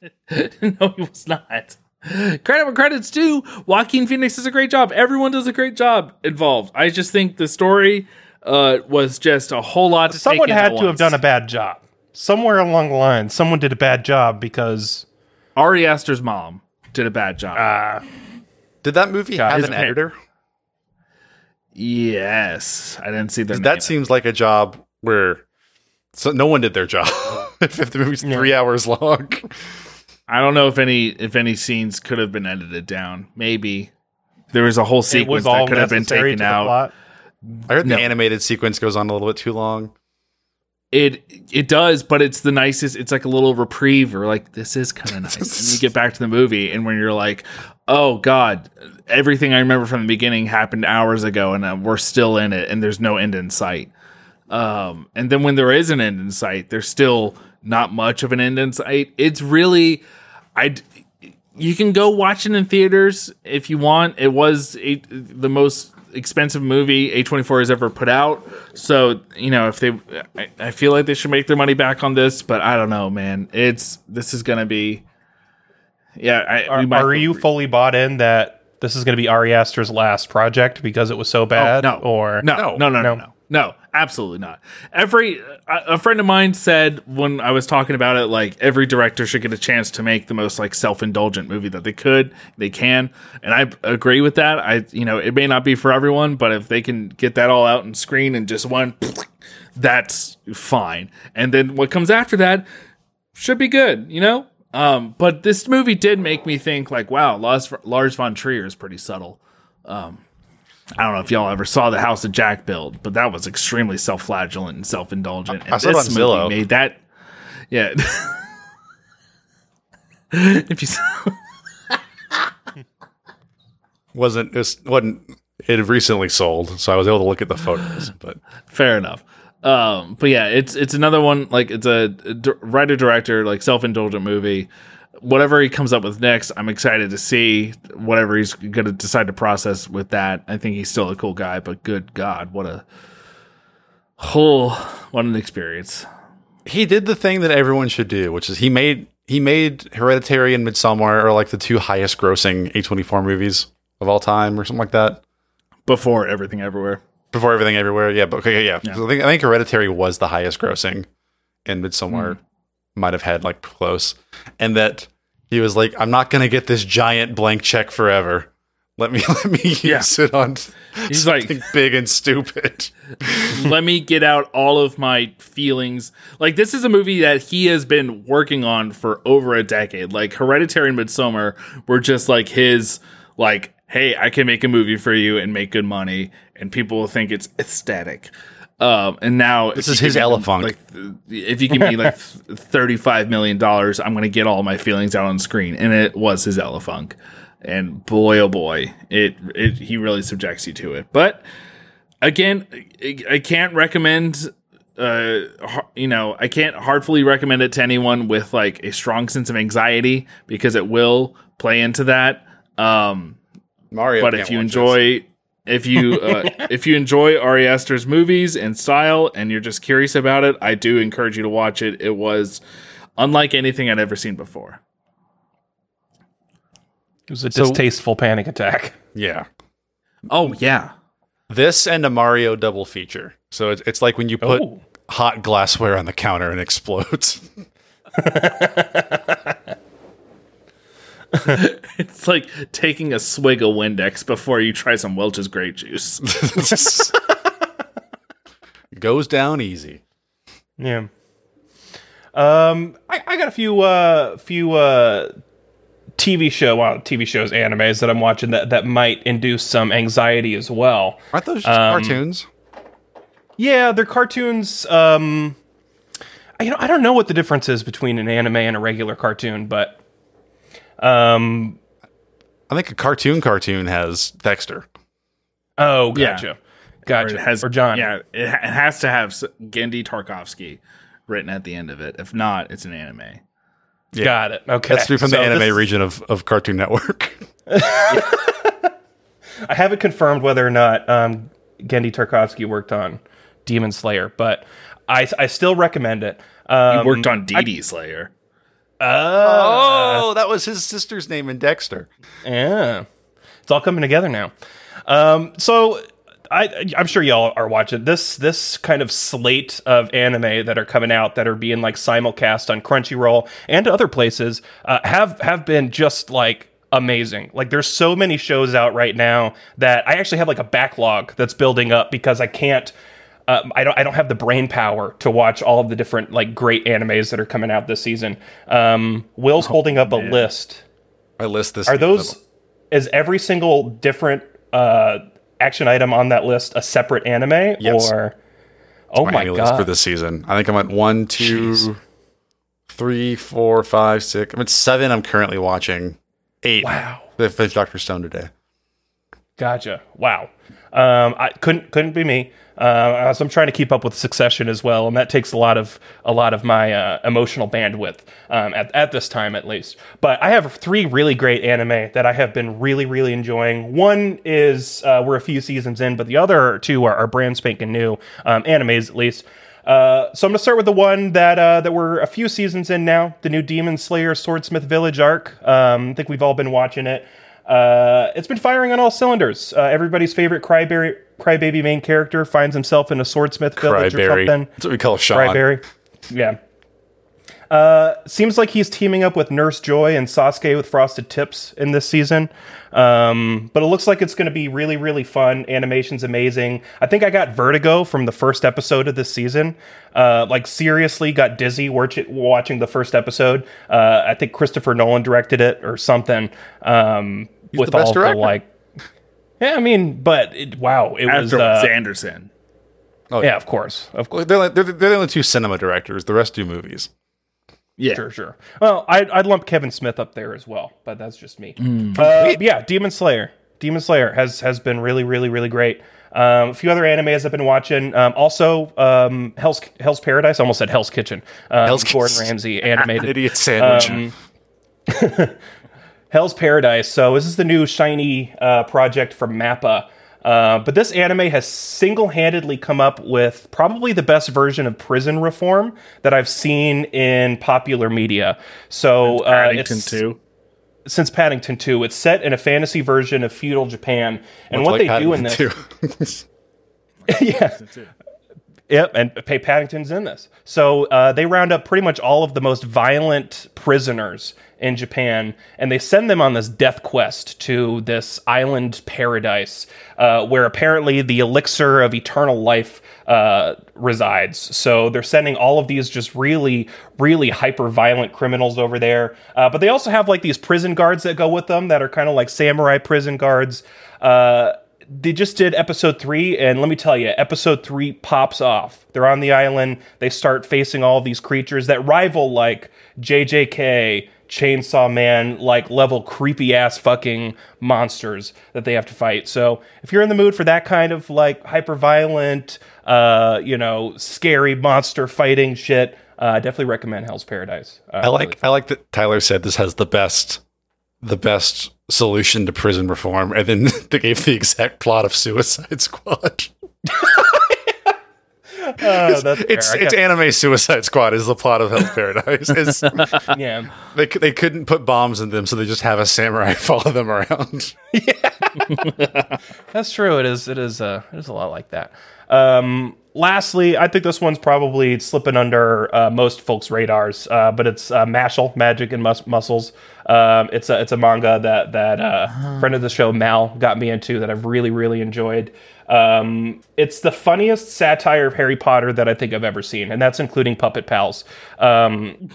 no, he was not. Credit where credit's due. Joaquin Phoenix does a great job. Everyone does a great job involved. I just think the story uh, was just a whole lot. To Someone take had at to have done a bad job. Somewhere along the line, someone did a bad job because Ari Aster's mom did a bad job. uh, Did that movie have an pa- editor? yes, I didn't see their That seems like a job where so no one did their job. if the movie's three hours long, I don't know if any if any scenes could have been edited down. Maybe there was a whole sequence all that could have been necessary taken out. plot. I heard No. the animated sequence goes on a little bit too long. It it does, but it's the nicest. It's like a little reprieve, or like this is kind of nice. and you get back to the movie, and when you're like, "Oh God, everything I remember from the beginning happened hours ago, and uh, we're still in it, and there's no end in sight." Um, and then when there is an end in sight, there's still not much of an end in sight. It's really, I. You can go watch it in theaters if you want. It was a, the most expensive movie A24 has ever put out. So, you know, if they, I, I feel like they should make their money back on this, but I don't know, man. It's, this is going to be, yeah. I, Are, are you fully bought in that this is going to be Ari Aster's last project because it was so oh, bad? no. or No, no, no, no, No. no, no, absolutely not. Every a friend of mine said when I was talking about it, like every director should get a chance to make the most like self indulgent movie that they could, they can, and I agree with that. I, you know, it may not be for everyone, but if they can get that all out and screen and just one, that's fine. And then what comes after that should be good, you know. Um, but this movie did make me think, like, wow, Lars, Lars von Trier is pretty subtle. Um, I don't know if y'all ever saw the House of Jack build, but that was extremely self-flagellant and self-indulgent. And I saw it this on Zillow. made that. Yeah. if you saw, wasn't it wasn't it recently sold, so I was able to look at the photos. But fair enough. Um, but yeah, it's it's another one like it's a, writer director like self-indulgent movie. Whatever he comes up with next, I'm excited to see whatever he's going to decide to process with that. I think he's still a cool guy, but good God, what a whole what an experience. he did the thing that everyone should do, which is he made he made Hereditary and Midsommar are like the two highest grossing A24 movies of all time, or something like that. Before everything everywhere. Before everything everywhere, yeah. But okay, yeah. So I think I think Hereditary was the highest grossing, and Midsommar hmm. Might have had like close, and that he was like, "I'm not gonna get this giant blank check forever. Let me let me use Yeah. it on He's like- big and stupid." let me get out all of my feelings. Like this is a movie that he has been working on for over a decade. Like Hereditary and Midsommar were just like his like, hey, I can make a movie for you and make good money, and people will think it's aesthetic. Um, and now This is his me, Like, if you give me like thirty-five million dollars, I'm going to get all my feelings out on screen, and it was his Elefunk. And boy, oh boy, it it he really subjects you to it. But again, I- can't recommend. Uh, you know, I can't heartfully recommend it to anyone with like a strong sense of anxiety because it will play into that. Um, Mario, but if you enjoy, if you uh, if you enjoy Ari Aster's movies and style, and you're just curious about it, I do encourage you to watch it. It was unlike anything I'd ever seen before. It was a distasteful panic attack. yeah. Oh yeah, This and a Mario double feature. So it's, it's like when you put Oh. hot glassware on the counter and explodes. it's like taking a swig of Windex before you try some Welch's grape juice. Goes down easy. Yeah. Um, I, I got a few uh few uh TV show well TV shows animes that I'm watching that that might induce some anxiety as well. Aren't those just Um, cartoons? Yeah, they're cartoons. Um, I- you know, I don't know what the difference is between an anime and a regular cartoon, but um, I think a cartoon cartoon has Dexter. oh, Yeah. gotcha, Or gotcha. it has or John, Yeah, it, ha- it has to have s- Genndy Tartakovsky written at the end of it. If not, it's an anime. got it. Okay, That's from So the anime this- region of, of Cartoon Network. I haven't confirmed whether or not um, Genndy Tartakovsky worked on Demon Slayer, but I, I still recommend it. He Um, worked on Dee Dee Slayer. Oh, that was his sister's name in Dexter. Yeah, it's all coming together now. Um, so I, I'm sure y'all are watching this this kind of slate of anime that are coming out that are being like simulcast on Crunchyroll and other places uh, have have been just like amazing. Like there's so many shows out right now that I actually have like a backlog that's building up because I can't. Uh, I don't. I don't have the brain power to watch all of the different like great animes that are coming out this season. Um, Will's holding up a list I list this. are those is every single different uh action item on that list a separate anime Yes. or oh my, my annual list god for this season? I think I'm at one, two, three, four, five, six. I'm at seven. I'm currently watching eight. Wow. I finished Doctor Stone today. Gotcha. Wow. Um i couldn't couldn't be me. Uh so i'm trying to keep up with succession as well and that takes a lot of a lot of my uh, emotional bandwidth um at, at this time at least. But i have three really great anime that i have been really really enjoying. One is uh, we're a few seasons in but the other two are, are brand spanking new um animes at least. Uh, so I'm gonna start with the one that uh, that we're a few seasons in now, the new Demon Slayer Swordsmith Village arc. Um, I think we've all been watching it. Uh, it's been firing on all cylinders. Uh, everybody's favorite cryberry, crybaby main character finds himself in a swordsmith village or something. That's what we call Sean. Cryberry. Yeah. Uh, seems like he's teaming up with Nurse Joy and Sasuke with Frosted Tips in this season. Um, but it looks like it's going to be really, really fun. Animation's amazing. I think I got vertigo from the first episode of this season. Uh, like seriously, got dizzy watching the first episode. Uh, I think Christopher Nolan directed it or something. Um, with the best all the like, yeah, I mean, but it, wow, it was After uh, Sanderson. yeah, of course, of course. They're, they're, they're the only two cinema directors. The rest do movies. Yeah. Sure, sure. Well, I'd, I'd lump Kevin Smith up there as well, but that's just me. Uh, yeah, Demon Slayer. Demon Slayer has has been really, really, really great. Um, a few other animes I've been watching. Um, also, um, Hell's Hell's Paradise. I almost said Hell's Kitchen. Um, Hell's Gordon Kitchen. Ramsay animated. Idiot sandwich. Hell's Paradise. So this is the new shiny uh, project from Mappa. Uh, but this anime has single-handedly come up with probably the best version of prison reform that I've seen in popular media. So uh, Paddington it's, too. since Paddington 2, it's set in a fantasy version of feudal Japan, and what Like they do in this, yeah, Yep, and Pay Paddington's in this. So uh, they round up pretty much all of the most violent prisoners in Japan, and they send them on this death quest to this island paradise, uh, where apparently the elixir of eternal life uh, resides. So they're sending all of these just really, really hyper violent criminals over there. Uh, but they also have like these prison guards that go with them that are kind of like samurai prison guards. Uh, they just did episode three, and let me tell you, episode three pops off. They're on the island. They start facing all these creatures that rival like JJK, Chainsaw Man, like level creepy ass fucking monsters that they have to fight. So if you're in the mood for that kind of like hyper violent, uh, you know, scary monster fighting shit, uh, I definitely recommend Hell's Paradise. Uh, I like I like that Tyler said this has the best the best solution to prison reform, and then they gave the exact plot of Suicide Squad. Uh, It's fair. It's anime Suicide Squad is the plot of Hell's Paradise. It's, yeah. they they couldn't put bombs in them, so they just have a samurai follow them around. Yeah, that's true. It is. It is. Uh, it is a lot like that. Um, lastly, I think this one's probably slipping under uh, most folks' radars, uh, but it's uh, Mashle, Magic and Mus- Muscles. Um, it's a it's a manga that that uh, friend of the show Mal got me into that I've really really enjoyed. Um, it's the funniest satire of Harry Potter that I think I've ever seen, and that's including Puppet Pals. Um,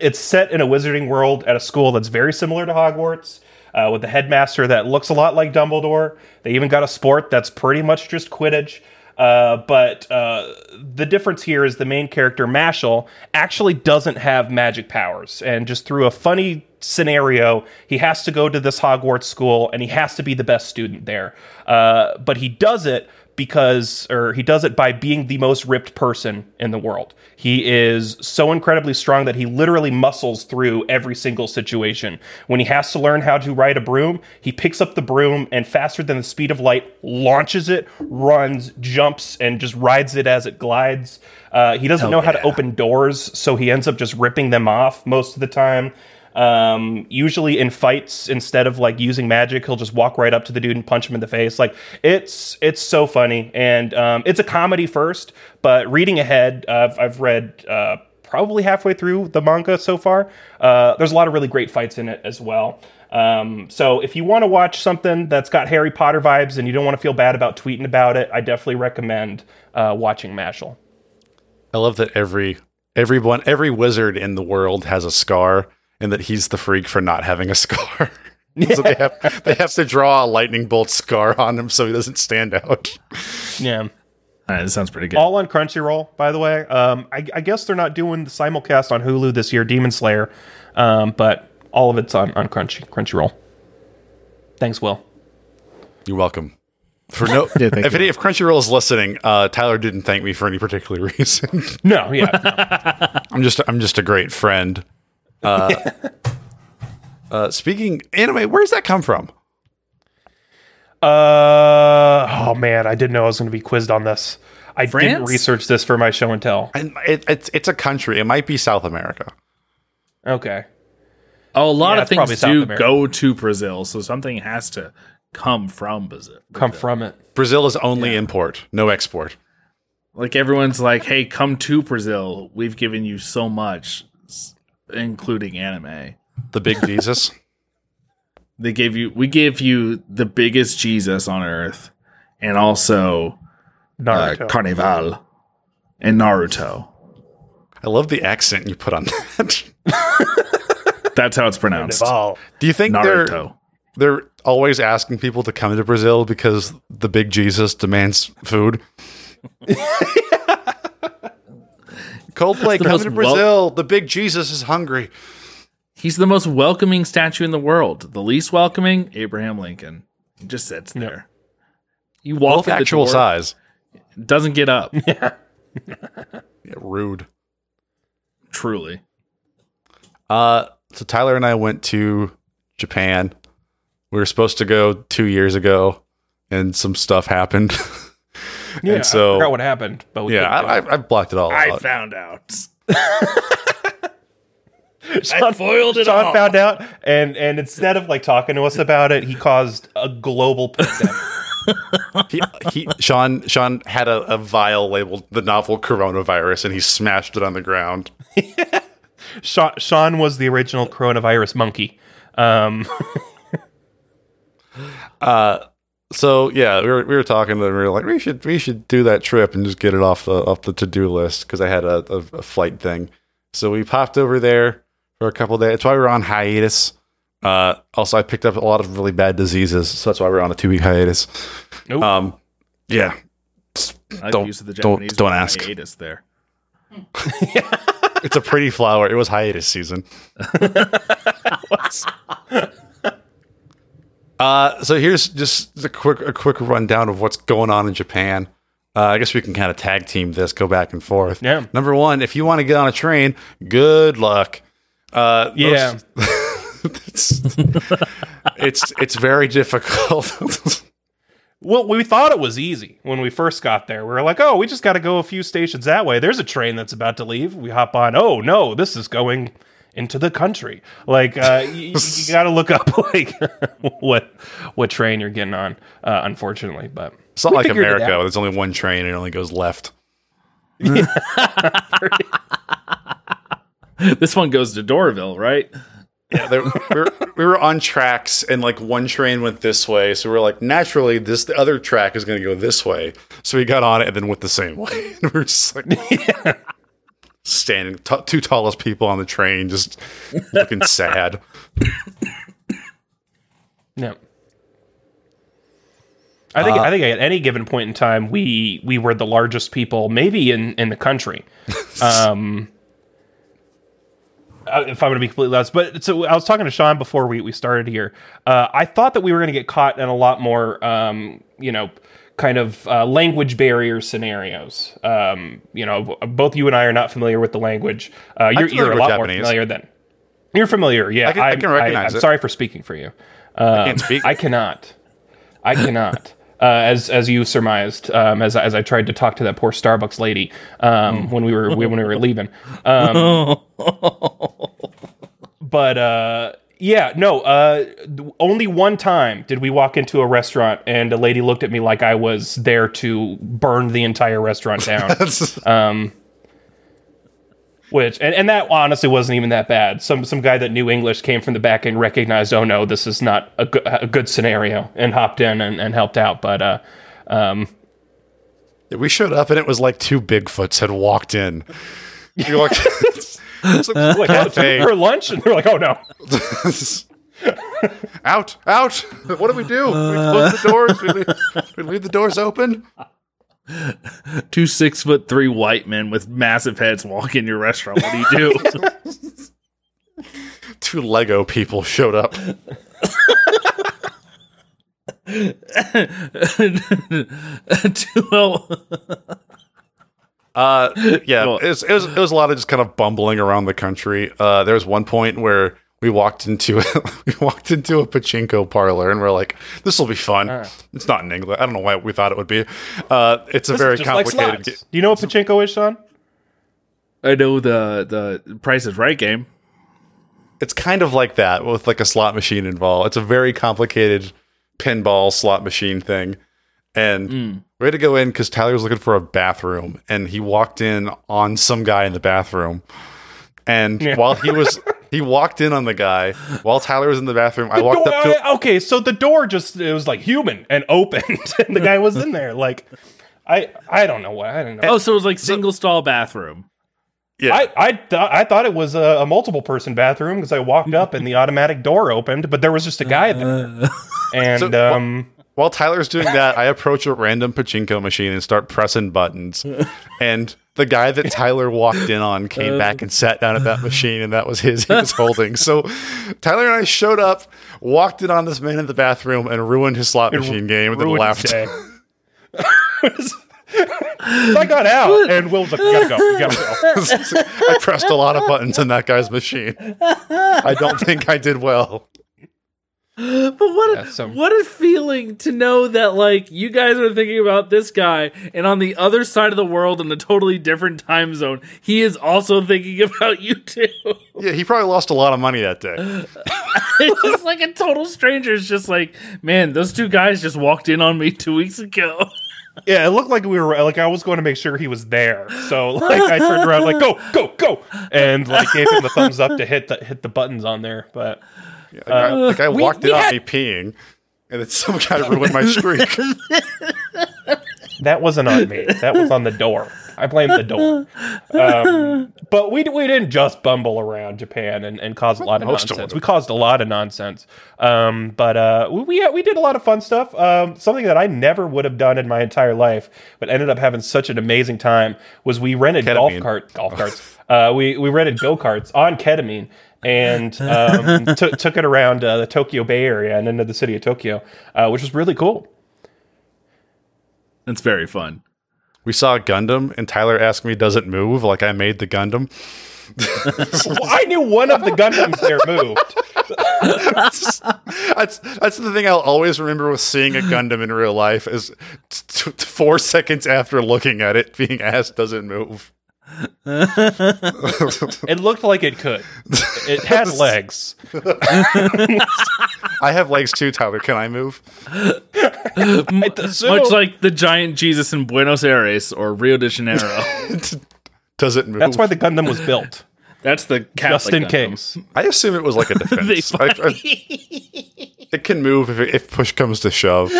it's set in a wizarding world at a school that's very similar to Hogwarts, uh, with a headmaster that looks a lot like Dumbledore. They even got a sport that's pretty much just Quidditch. Uh, but uh, the difference here is the main character, Mashle, actually doesn't have magic powers. And just through a funny scenario, he has to go to this Hogwarts school and he has to be the best student there. Uh, but he does it because or he does it by being the most ripped person in the world. He is so incredibly strong that he literally muscles through every single situation. When he has to learn how to ride a broom, he picks up the broom and faster than the speed of light launches it, runs, jumps and just rides it as it glides. Uh, he doesn't know how to open doors, so he ends up just ripping them off most of the time. Um, usually in fights, instead of like using magic, he'll just walk right up to the dude and punch him in the face. Like it's it's so funny, and um, it's a comedy first. But reading ahead, I've, I've read uh, probably halfway through the manga so far. Uh, there's a lot of really great fights in it as well. Um, so if you want to watch something that's got Harry Potter vibes and you don't want to feel bad about tweeting about it, I definitely recommend uh, watching Mashle. I love that every everyone every wizard in the world has a scar, and that he's the freak for not having a scar. so they have they have to draw a lightning bolt scar on him so he doesn't stand out. Yeah. All right, this sounds pretty good. all on Crunchyroll, by the way. Um, I, I guess they're not doing the simulcast on Hulu this year, Demon Slayer, um, but all of it's on on Crunchy Crunchyroll. Thanks, Will. You're welcome. For no, Yeah, if, any, if Crunchyroll is listening, uh, Tyler didn't thank me for any particular reason. No, yeah, I'm just I'm just a great friend. Uh, uh, speaking anime, where's that come from? uh, oh man, I didn't know I was going to be quizzed on this. I didn't research this for my show and tell. And it, it's it's a country. It might be South America. Okay, Oh, a lot Yeah, of things probably do America. go to Brazil, so something has to come from Brazil. Come from it. Brazil is only import, no export. Like everyone's like, "Hey, come to Brazil. We've given you so much, s- including anime. The big Jesus. They gave you, we gave you the biggest Jesus on earth, and also uh, Carnival and Naruto. I love the accent you put on that. That's how it's pronounced. Carnival. Do you think they're they're always asking people to come to Brazil because the big Jesus demands food? Coldplay the coming most to wel- Brazil. the big Jesus is hungry. He's the most welcoming statue in the world. The least welcoming, Abraham Lincoln. He just sits there. You walk Both at the actual door, size. doesn't get up. Yeah, rude. truly. Uh, so Tyler and I went to Japan. We were supposed to go two years ago, and some stuff happened. Yeah, and so I forgot what happened, but we yeah, I, go. I, I blocked it all I out. found out. I foiled it Sean all. found out, and and instead of like talking to us about it, he caused a global pandemic. he, he, Sean Sean had a, a vial labeled the novel coronavirus, and he smashed it on the ground. Sean, Sean was the original coronavirus monkey. Um, So yeah, we were we were talking, and we were like, we should we should do that trip and just get it off the off the to do list because I had a, a, a flight thing. So we popped over there for a couple days. That's why we were on hiatus. Uh, also, I picked up a lot of really bad diseases, so that's why we're on a two week hiatus. Nope. Um, yeah, I'm Don't- used to the don't- Japanese don't ask. hiatus there. it's a pretty flower. It was hiatus season. uh, so here's just a quick a quick rundown of what's going on in Japan. Uh, I guess we can kind of tag team this, go back and forth. Yeah. Number one, if you want to get on a train, good luck. Uh, Yeah. most- it's, it's it's very difficult. well, we thought it was easy when we first got there. We were like, oh, we just got to go a few stations that way. There's a train that's about to leave. We hop on. Oh no, this is going into the country. Like, uh, y- y- you, got to look up like what what train you're getting on. Uh, unfortunately, but it's not like figured it America. where There's only one train and it only goes left. This one goes to Doraville, right? Yeah, there, we, were, we were on tracks, and like one train went this way, so we are like, naturally, this the other track is going to go this way. So we got on it and then went the same way. And we are just like standing, t- two tallest people on the train, just looking sad. No. I think I think at any given point in time we we were the largest people maybe in in the country. Um uh, if I'm going to be completely honest, but so I was talking to Sean before we, we started here. Uh, I thought that we were going to get caught in a lot more, um, you know, kind of uh, language barrier scenarios. Um, you know, both you and I are not familiar with the language. Uh, you're, you're a lot Japanese. more familiar than you're familiar. Yeah, I can- I can recognize am it. sorry for speaking for you. I can't speak. I cannot. I cannot. Uh, as as you surmised, um, as as I tried to talk to that poor Starbucks lady um, when we were when we were leaving. Um, but uh, yeah, no. Uh, only one time did we walk into a restaurant and a lady looked at me like I was there to burn the entire restaurant down. um, which and, and that honestly wasn't even that bad. Some some guy that knew English came from the back and recognized, oh no, this is not a, go- a good scenario, and hopped in and, and helped out. But uh, um, we showed up, and it was like two Bigfoots had walked in. You're like, it's like, like for lunch, and they're like, oh no, out, out! What do we do? We close the doors. We leave, we leave the doors open. Two six foot three white men with massive heads walk in your restaurant. What do you do? Two Lego people showed up. well, Uh, yeah, Well- it was, it was it was a lot of just kind of bumbling around the country. Uh, there was one point where we walked into we walked into a pachinko parlor and we're like, "This will be fun." It's not in England. I don't know why we thought it would be. Uh, it's a This is very just like complicated. Do you know what pachinko is, Sean? I know the the Price is Right game. it's kind of like that with like a slot machine involved. It's a very complicated pinball slot machine thing. And we had to go in because Tyler was looking for a bathroom and he walked in on some guy in the bathroom. And while he was he walked in on the guy while Tyler was in the bathroom, I walked Door- up to I- okay, so the door just it was like human and opened, and the guy was in there. Like, I I don't know why. I don't know. Oh, so it was like single stall bathroom. yeah. I I, th- I thought it was a, a multiple person bathroom because I walked up and the automatic door opened, but there was just a guy there. And So, um, While Tyler's doing that, I approach a random pachinko machine and start pressing buttons. And the guy that Tyler walked in on came uh. back and sat down at that machine, and that was his he was holding. So Tyler and I showed up, walked in on this man in the bathroom, and ruined his slot machine game, and then left. I got out, and Will was like, "We gotta go, we gotta go." I pressed a lot of buttons in that guy's machine. I don't think I did well. But what a, Yeah, so- what a feeling to know that like you guys are thinking about this guy, and on the other side of the world in a totally different time zone, he is also thinking about you too. Yeah, he probably lost a lot of money that day. it's just like a total stranger. It's just like, man, those two guys just walked in on me two weeks ago. Yeah, it looked like we were like I was going to make sure he was there. So like I turned around like go go go and like gave him the thumbs up to hit the hit the buttons on there. But The guy, the guy we- walked we in on me peeing, and then some guy ruined my streak. that wasn't on me. That was on the door. I blame the door. Um, but we we didn't just bumble around Japan and, and cause a lot of Most nonsense. them. We caused a lot of nonsense. Um, but uh, we we did a lot of fun stuff. Um, something that I never would have done in my entire life, but ended up having such an amazing time was we rented golf cart golf carts. Uh, we we rented go karts on ketamine. And um, took took it around uh, the Tokyo Bay Area and into the city of Tokyo, uh, which was really cool. It's very fun. We saw a Gundam, and Tyler asked me, "Does it move?" Like I made the Gundam. Well, I knew one of the Gundams there moved. That's that's the thing I'll always remember with seeing a Gundam in real life is t- t- four seconds after looking at it, being asked, "Does it move?" It looked like it could. It had legs. I have legs too, Tyler. Can I move? So- Much like the giant Jesus in Buenos Aires or Rio de Janeiro. Does it move? that's why the Gundam was built, That's the Catholic just in Gundam. case. I assume it was like a defense. I- I- it can move if, if push comes to shove.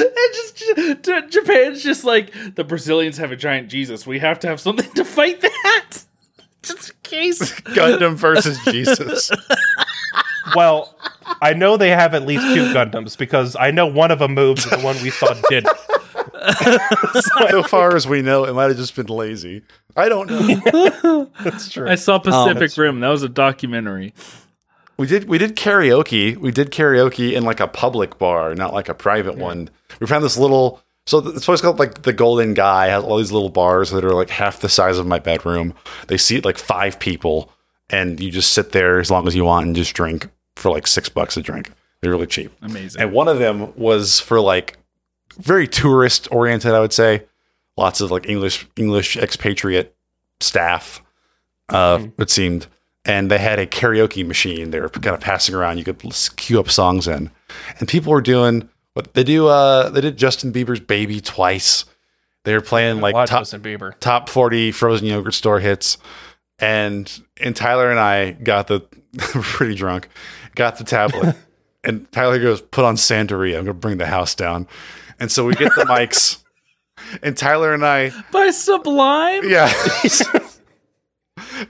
It just J- Japan's just like the Brazilians have a giant Jesus. We have to have something to fight that. Just in case. Gundam versus Jesus. Well, I know they have at least two Gundams because I know one of them moves and the one we saw didn't. so far as we know, it might have just been lazy. I don't know. That's true. I saw oh, Pacific that's- Rim. That was a documentary. We did we did karaoke. We did karaoke in like a public bar, not like a private one. We found this little so th- this place called like the Golden Gai has all these little bars that are like half the size of my bedroom. They seat like five people, and you just sit there as long as you want and just drink for like six bucks a drink. They're really cheap. Amazing. And one of them was for like very tourist oriented, I would say. Lots of like English English expatriate staff, uh, it seemed. And they had a karaoke machine they were kind of passing around. You could queue up songs in. And people were doing what they do uh they did Justin Bieber's Baby twice. They were playing like top, Justin Bieber. top 40 frozen yogurt store hits and and Tyler and I got the pretty drunk got the tablet and Tyler goes put on Santeria I'm gonna bring the house down and so we get the mics and Tyler and I By Sublime? yeah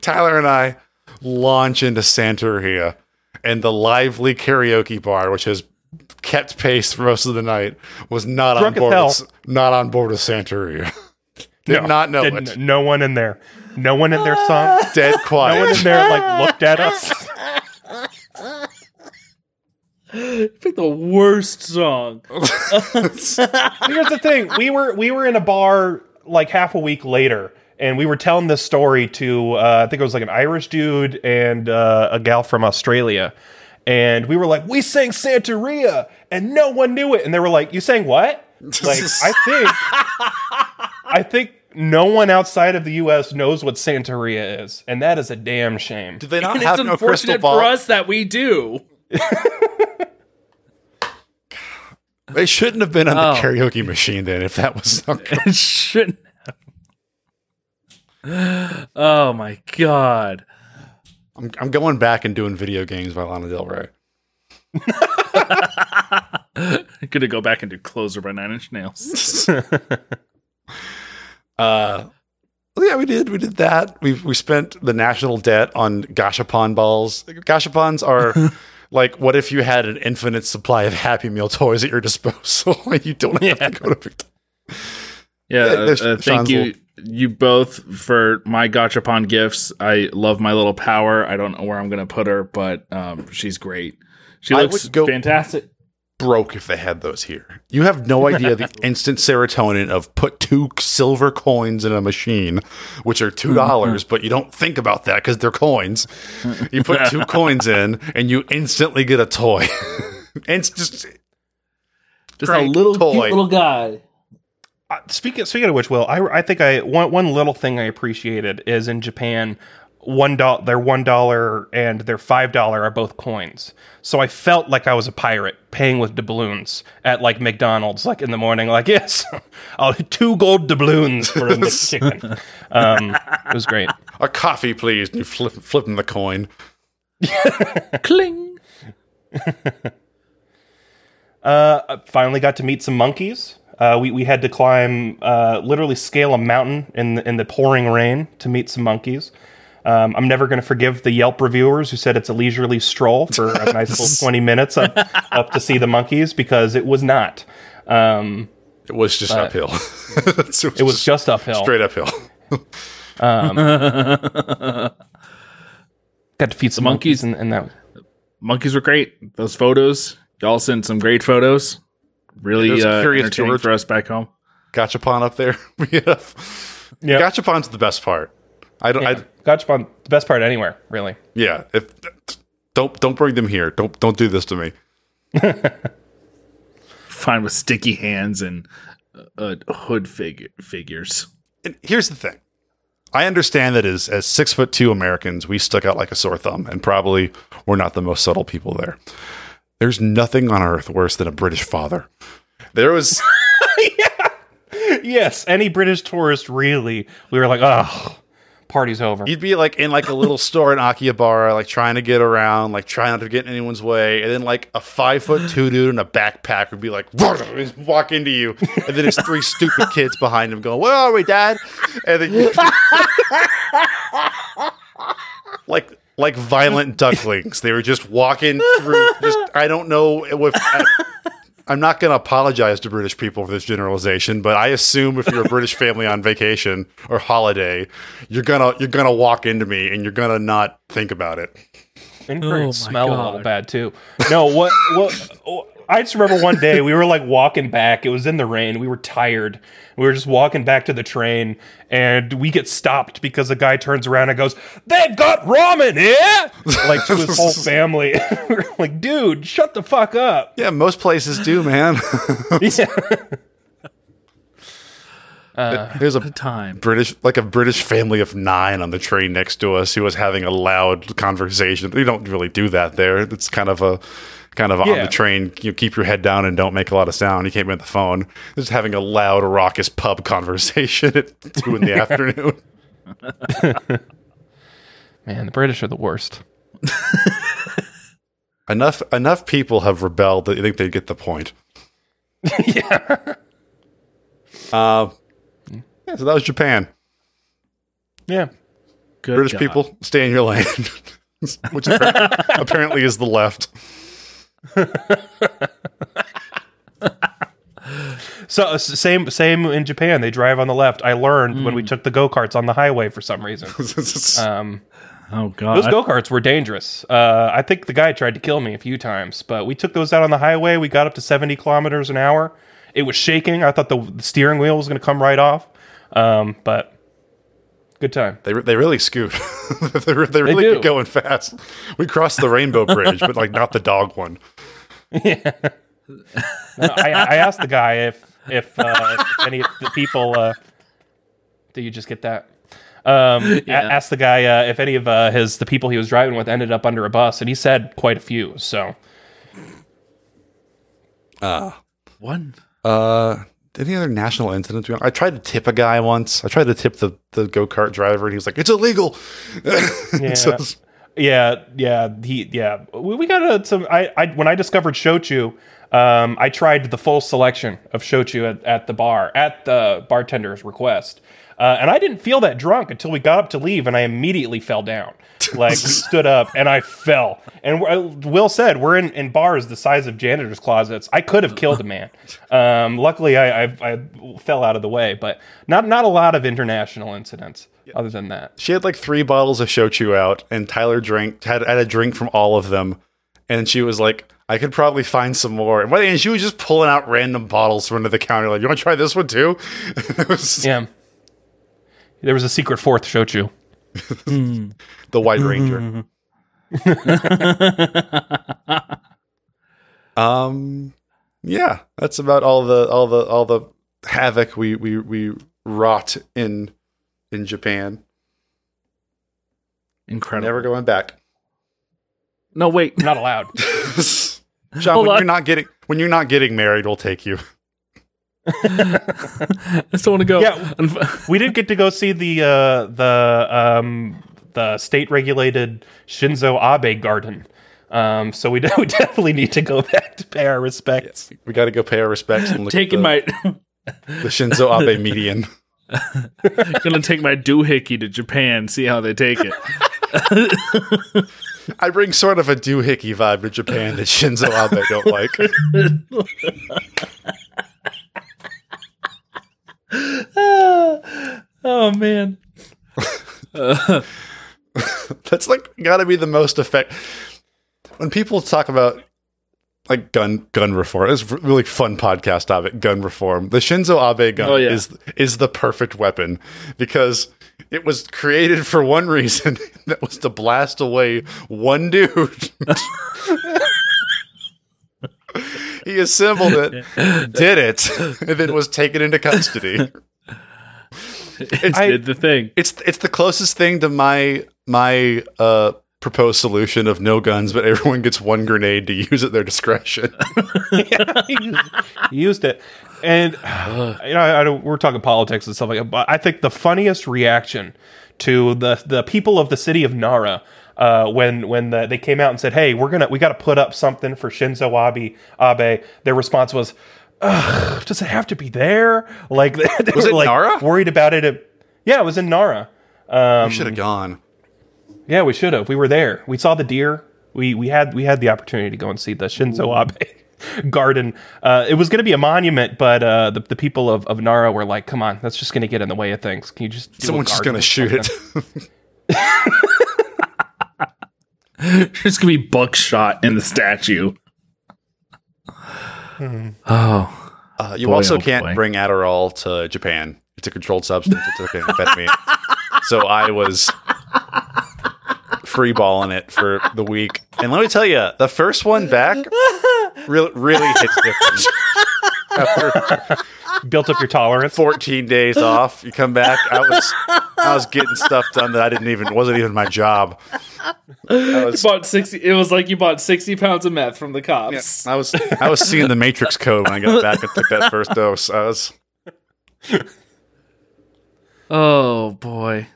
Tyler and I launch into Santeria and the lively karaoke bar which has kept pace for most of the night was not Drunk on board with, not on board with Santeria did not know it No one in there. No one in their song. dead quiet. No one in there like looked at us. You picked the worst song. Here's the thing: we were we were in a bar like half a week later, and we were telling this story to uh, I think it was like an Irish dude and uh, a gal from Australia, and we were like, we sang Santeria, and no one knew it, and they were like, you sang what? Like I think I think no one outside of the U.S. knows what Santeria is, and that is a damn shame. Do they not And have it's no crystal ball? for us that we do. They shouldn't have been on Oh. the karaoke machine then. If that was not It shouldn't have. Oh my god. I'm, I'm going back and doing video games by Lana Del Rey. I'm gonna go back and do closer by nine inch nails. Uh, yeah, we did. We did that. We we spent the national debt on gashapon balls. Gashapons are like, what if you had an infinite supply of Happy Meal toys at your disposal and you don't have to go to Victoria? Yeah, uh, uh, thank you, you both for my gachapon gifts. I love my little power. I don't know where I'm gonna put her, but um, she's great. She looks go- fantastic. Broke if they had those here. You have no idea the instant serotonin of put two silver coins in a machine, which are two dollars, but you don't think about that because they're coins. You put two coins in, and you instantly get a toy. and it's just Just Great a little toy. cute little guy. Uh, speaking speaking of which, Will, I, I think I one one little thing I appreciated is in Japan, one dollar their one dollar and their five dollar are both coins. So I felt like I was a pirate paying with doubloons at like McDonald's, like in the morning, like yes, I'll two gold doubloons for a McChicken. Um, it was great. a coffee, please. And you flip flipping the coin. Cling. Uh, I finally got to meet some monkeys. Uh, we, we had to climb, uh, literally scale a mountain in the, in the pouring rain to meet some monkeys. Um, I'm never going to forgive the Yelp reviewers who said it's a leisurely stroll for a nice little 20 minutes up, up to see the monkeys because it was not. Um, It was just uphill. it was just uphill. straight uphill. Got to feed some monkeys- monkeys, and, and that. Monkeys were great. Those photos, y'all sent some great photos. Really There's a uh, curious entertaining George. for us back home. Gachapon up there. we have. Yeah. Gachapon's the best part. I don't. Yeah. I, Gachapon, the best part anywhere, really. yeah. If don't don't bring them here. Don't don't do this to me. Fine with sticky hands and uh, uh, hood figure figures. And here's the thing. I understand that as as six foot two Americans, we stuck out like a sore thumb, and probably we're not the most subtle people there. There's nothing on earth worse than a British father. There was Yes, any British tourist, really. We were like, oh, party's over. you'd be like in like a little store in Akihabara, like trying to get around, like trying not to get in anyone's way, and then like a five foot two dude in a backpack would be like just walk into you, and then there's three stupid kids behind him going, "Where are we, Dad?" And then like like violent ducklings. They were just walking through. Just I don't know if. I, I'm not going to apologize to British people for this generalization, but I assume if you're a British family on vacation or holiday, you're gonna you're gonna walk into me and you're gonna not think about it. And Oh it my smell a little bad too. No, what? What? I just remember one day we were like walking back. It was in the rain. We were tired. We were just walking back to the train, and we get stopped because a guy turns around and goes, "They've got ramen here!" Like to his whole family. we're like, "Dude, shut the fuck up!" Yeah, most places do, man. Yeah. Uh, There's a Time. British, like a British family of nine on the train next to us who was having a loud conversation. We don't really do that there. It's kind of a kind of on the train. You keep your head down and don't make a lot of sound. You can't be on the phone. Just having a loud, raucous pub conversation at two in the afternoon. Man, the British are the worst. Enough enough people have rebelled that you think they get the point. yeah. Uh, yeah, so that was Japan. Yeah. Good British God. people, stay in your lane. Which appar- apparently is the left. So same same in Japan. They drive on the left. I learned when we took the go karts on the highway for some reason. Um, Oh God. Those go karts were dangerous. Uh, I think the guy tried to kill me a few times, but we took those out on the highway. We got up to 70 kilometers an hour. It was shaking. I thought the, the steering wheel was going to come right off. Um, but good time. They, they really scoot. they, re- they really do. get going fast. We crossed the Rainbow Bridge, but like not the dog one. Yeah. I, I asked the guy if if, uh, if any of the people uh, Did you just get that? Um, a- asked the guy uh, if any of uh, his the people he was driving with ended up under a bus, and he said quite a few. So uh, One. Uh, any other national incidents? I tried to tip a guy once. I tried to tip the, the go kart driver, and he was like, "It's illegal." yeah, So- yeah, yeah. He yeah. We, we got uh, some. I, I when I discovered shochu, um, I tried the full selection of shochu at, at the bar at the bartender's request. Uh, and I didn't feel that drunk until we got up to leave, and I immediately fell down. Like we stood up, and I fell. And uh, Will said, "We're in, in bars the size of janitors' closets. I could have killed a man. Um, luckily, I, I, I fell out of the way, but not not a lot of international incidents other than that. she had like three bottles of shochu out, and Tyler drank had, had a drink from all of them, and she was like, "I could probably find some more." And by the end, she was just pulling out random bottles from under the counter, like, "You want to try this one too?" it was Yeah. There was a secret fourth shochu. the White Ranger. um, yeah, that's about all the all the all the havoc we we we wrought in in Japan. Incredible. Never going back. No, wait. Not allowed. John, Hold when on. you're not getting when you're not getting married, we'll take you. I still want to go. Yeah. we did get to go see the uh, the um, the state regulated Shinzo Abe garden. Um, so we, de- we definitely need to go back to pay our respects. We got to go pay our respects and look Taking at the, my. the Shinzo Abe median. gonna take my doohickey to Japan, see how they take it. I bring sort of a doohickey vibe to Japan that Shinzo Abe don't like. oh man. That's like got to be the most effect. When people talk about like gun gun reform, it's a really fun podcast topic. Gun reform. The Shinzo Abe gun Oh, yeah. is is the perfect weapon because it was created for one reason. That was to blast away one dude. he assembled it, did it, and then was taken into custody. It I- did the thing. It's it's the closest thing to my my uh proposed solution of no guns, but everyone gets one grenade to use at their discretion. he used it. And you know, I, I don't, we're talking politics and stuff like that, but I think the funniest reaction to the the people of the city of Nara uh, when when the, they came out and said, "Hey, we're gonna we got to put up something for Shinzo Abe," Abe their response was, Ugh, "Does it have to be there?" Like they, they Was were it like Nara? worried about it. Yeah, it was in Nara. we should have gone. Yeah, we should have. We were there. We saw the deer. We we had we had the opportunity to go and see the Shinzo Abe garden. Uh, it was going to be a monument, but uh, the the people of, of Nara were like, "Come on, that's just going to get in the way of things. Can you just do a Someone's just gonna shoot it. There's gonna be buckshot in the statue. Oh, Uh, you Boy, also oh can't boy. bring Adderall to Japan. It's a controlled substance. It's an amphetamine. so I was free balling it for the week, and let me tell you, the first one back really really hits different. After Built up your tolerance. 14 days off, you come back. I was I was getting stuff done that I didn't even wasn't even my job. I was bought sixty. It was like you bought sixty pounds of meth from the cops. I was I was seeing the Matrix code when I got back and took that first dose. I was Oh boy.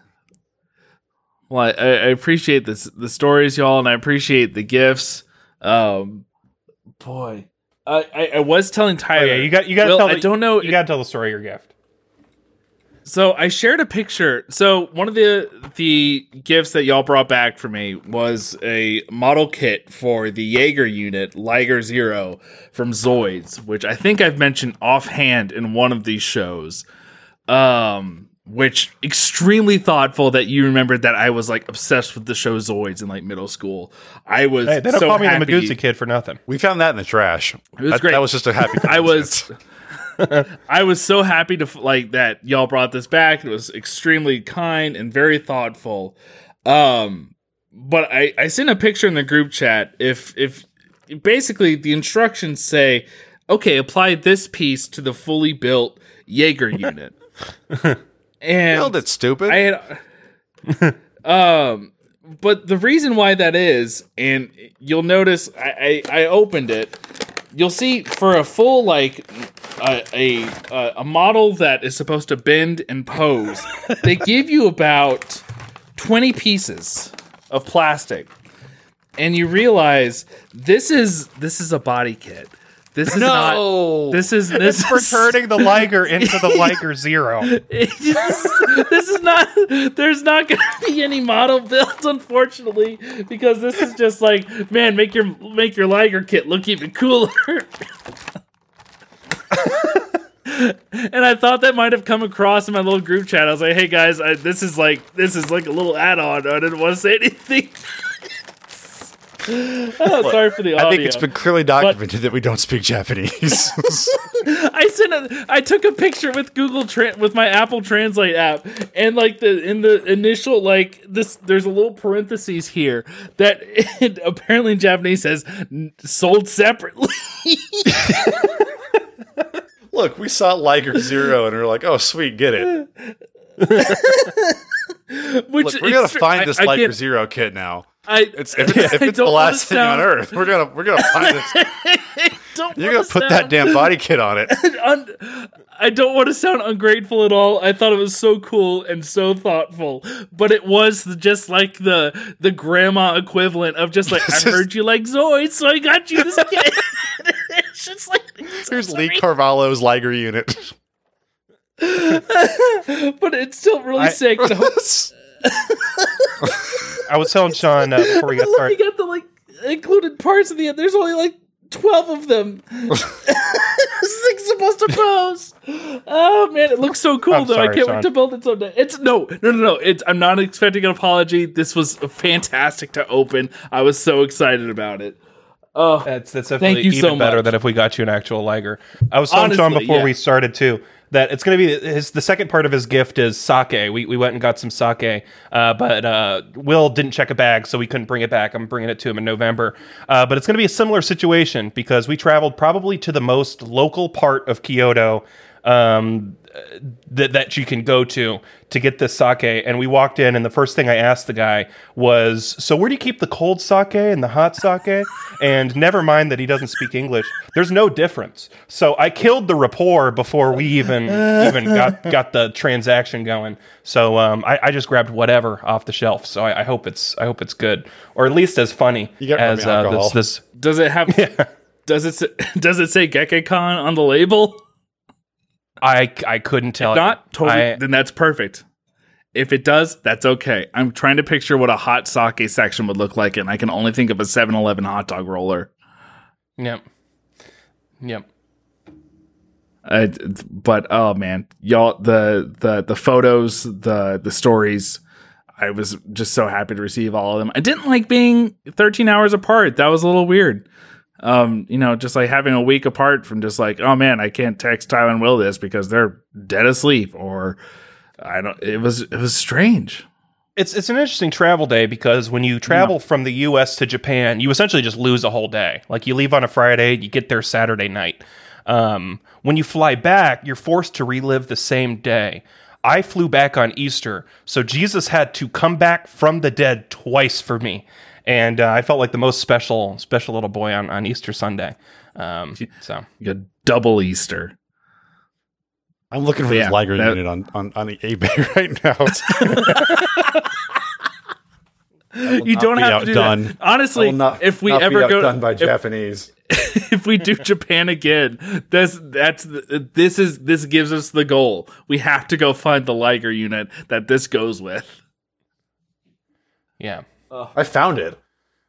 Well, I, I I appreciate this the stories, y'all, and I appreciate the gifts. Um, boy, I I, I was telling Oh, Tyler. yeah, you got you got to tell. I don't know. You got to tell the story of your gift. So I shared a picture. So one of the the gifts that y'all brought back for me was a model kit for the Jaeger unit Liger Zero from Zoids, which I think I've mentioned offhand in one of these shows. Um, which extremely thoughtful that you remembered that I was like obsessed with the show Zoids in like middle school. I was Hey, they don't so call me happy. the Magoozy kid for nothing. we found that in the trash. It was that, great. that was just a happy. I was. I was so happy to like that y'all brought this back. It was extremely kind and very thoughtful. Um, but I I sent a picture in the group chat. If if basically the instructions say, okay, apply this piece to the fully built Jaeger unit. and it, stupid. I had, um, but the reason why that is, and you'll notice, I, I, I opened it. You'll see for a full like a, a a a model that is supposed to bend and pose, they give you about twenty pieces of plastic, and you realize this is this is a body kit. This is No! not. This is this For is turning the Liger into the Liger Zero. Just- this is not. There's not going to be any model builds, unfortunately, because this is just like, man, make your make your Liger kit look even cooler. and I thought that might have come across in my little group chat. I was like, hey guys, I, this is like this is like a little add-on. I didn't want to say anything. oh, sorry for the audio. I think it's been clearly documented that we don't speak Japanese. I sent a, I took a picture with Google Tra- with my Apple Translate app, and like the in the initial like this, there's a little parentheses here that it apparently in Japanese says sold separately. Look, we saw Liger Zero and we are like, oh, sweet, get it. Which Look, we're gonna find this I Liger Zero kit now. I, It's if it's, if it's the last thing on Earth, we're gonna we're gonna find this. don't You're gonna put that damn body kit on it. un- I don't want to sound ungrateful at all. I thought it was so cool and so thoughtful, but it was just like the the grandma equivalent of just like I heard you like Zoids, so I got you this kit. it's just like Here's Lee Carvalho's Liger unit. but it's still really I- sick. I was telling Sean uh, before we got started. you got the like included parts of the end. There's only like twelve of them. this thing's supposed to pose. Oh man, it looks so cool I'm though. I can't Sean. wait to build it someday. It's no, no, no, no. It's I'm not expecting an apology. This was fantastic to open. I was so excited about it. Oh, That's that's definitely you even so better much. than if we got you an actual Liger. I was telling Sean before yeah. we started too that it's going to be his. The second part of his gift is sake. We we went and got some sake, uh, but uh, Will didn't check a bag, so we couldn't bring it back. I'm bringing it to him in November. Uh, but it's going to be a similar situation because we traveled probably to the most local part of Kyoto. Um, that that you can go to to get this sake. And we walked in, and the first thing I asked the guy was, "So where do you keep the cold sake and the hot sake?" and never mind that he doesn't speak English. There's no difference. So I killed the rapport before we even even got got the transaction going. So um, I, I just grabbed whatever off the shelf. So I, I hope it's I hope it's good, or at least as funny You as uh, this, this. does it have? Does it say, does it say Gekkeikan on the label? I I couldn't tell. If not, totally. I- then that's perfect. If it does, that's okay. I'm trying to picture what a hot sake section would look like, and I can only think of a 7-Eleven hot dog roller. Yep. Yep. Uh, but oh man, y'all the the the photos, the the stories. I was just so happy to receive all of them. I didn't like being 13 hours apart. That was a little weird. Um, you know, just like having a week apart from just like, oh man, I can't text Tyler and Will this because they're dead asleep, or I don't. It was it was strange. It's it's an interesting travel day because when you travel from the U.S. to Japan, you essentially just lose a whole day. Like you leave on a Friday, you get there Saturday night. Um, when you fly back, you're forced to relive the same day. I flew back on Easter, so Jesus had to come back from the dead twice for me, and uh, I felt like the most special special little boy on on Easter Sunday. Um, so You got double Easter. I'm looking for Yeah, this Liger that- unit on, on, on the eBay right now. You don't be have to do outdone. that. Honestly, if we ever go done by if- Japanese, if we do Japan again, that's that's this is this gives us the goal. We have to go find the Liger unit that this goes with. yeah, I found it.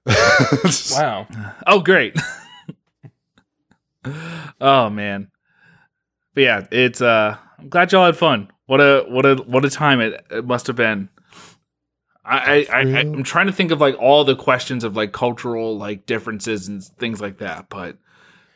wow. Oh, great! oh man, but yeah, it's uh, I'm glad y'all had fun. What a what a what a time it, it must have been. I, I, I I'm trying to think of like all the questions of like cultural like differences and things like that, but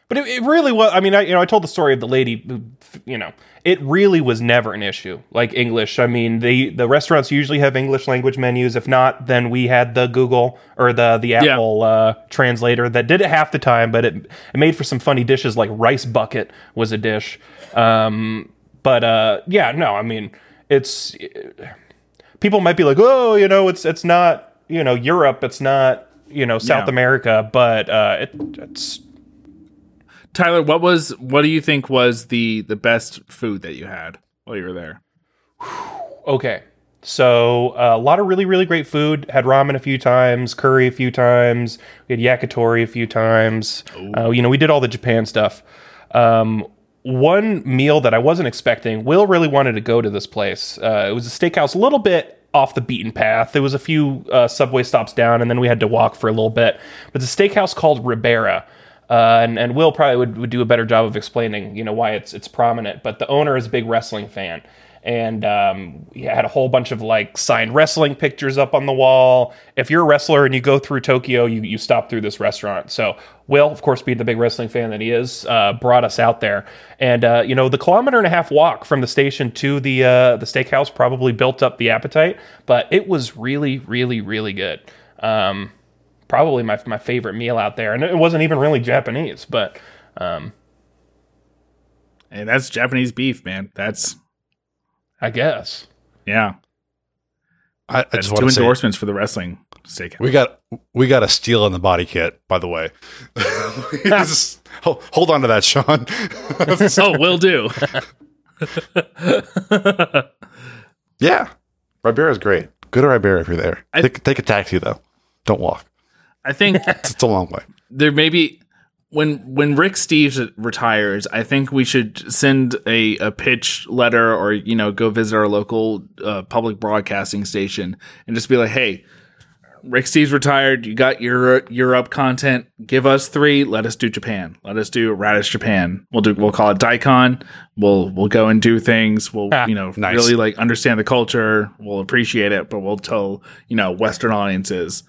But it, it really was. I mean, I you know I told the story of the lady. who, You know, it really was never an issue. Like English. I mean, the the restaurants usually have English language menus. If not, then we had the Google or the the Apple uh, translator that did it half the time. But it it made for some funny dishes. Like rice bucket was a dish. Um, but uh, yeah, no, I mean. it's people might be like, oh, you know, it's it's not you know Europe, it's not you know South Yeah. America, but uh, it, it's Tyler, what was what do you think was the the best food that you had while you were there? Okay. So uh, a lot of really, really great food. Had ramen a few times, curry a few times. We had yakitori a few times. Uh, you know, we did all the Japan stuff. Um, one meal that I wasn't expecting. Will really wanted to go to this place. Uh, it was a steakhouse, a little bit off the beaten path. There was a few uh, subway stops down, and then we had to walk for a little bit. But it's a steakhouse called Ribera. Uh, and, and Will probably would, would do a better job of explaining, you know, why it's it's prominent. But the owner is a big wrestling fan, and um, he had a whole bunch of like signed wrestling pictures up on the wall. If you're a wrestler and you go through Tokyo, you you stop through this restaurant. So Will, of course, being the big wrestling fan that he is, uh, brought us out there. And uh, you know, the kilometer and a half walk from the station to the uh, the steakhouse probably built up the appetite, but it was really, really, really good. Um, probably my my favorite meal out there, and it wasn't even really Japanese, but um, And that's Japanese beef, man. That's I guess. yeah. I, I That's just two want to say endorsements for the wrestling steak. we got we got a steal in the body kit. By the way, Just- hold, hold on to that, Sean. oh, will do. yeah, Ribera's great. Go to Ribera if you're there. I- take, take a taxi though. Don't walk. I think It's, it's a long way. there may be when when Rick Steves retires, I think we should send a, a pitch letter or you know go visit our local uh, public broadcasting station and just be like, hey, Rick Steves retired. You got your Europe content. Give us three. Let us do Japan. Let us do Radish Japan. We'll do. We'll call it Daikon. We'll we'll go and do things. We'll Ah, you know nice. really like understand the culture. We'll appreciate it, but we'll tell you know Western audiences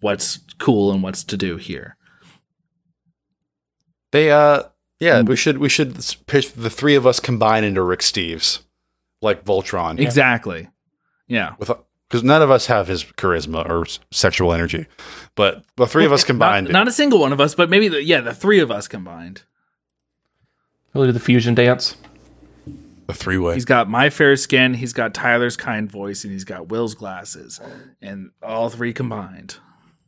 what's cool and what's to do here. They uh yeah, we should we should s- pitch the three of us combine into Rick Steves, like Voltron, Exactly. Yeah. with because none of us have his charisma or sexual energy, but the three of us combined. Not, not a single one of us, but maybe the, yeah, the three of us combined. Really do the fusion dance. the three way. He's got my fair skin, he's got Tyler's kind voice, and he's got Will's glasses, and all three combined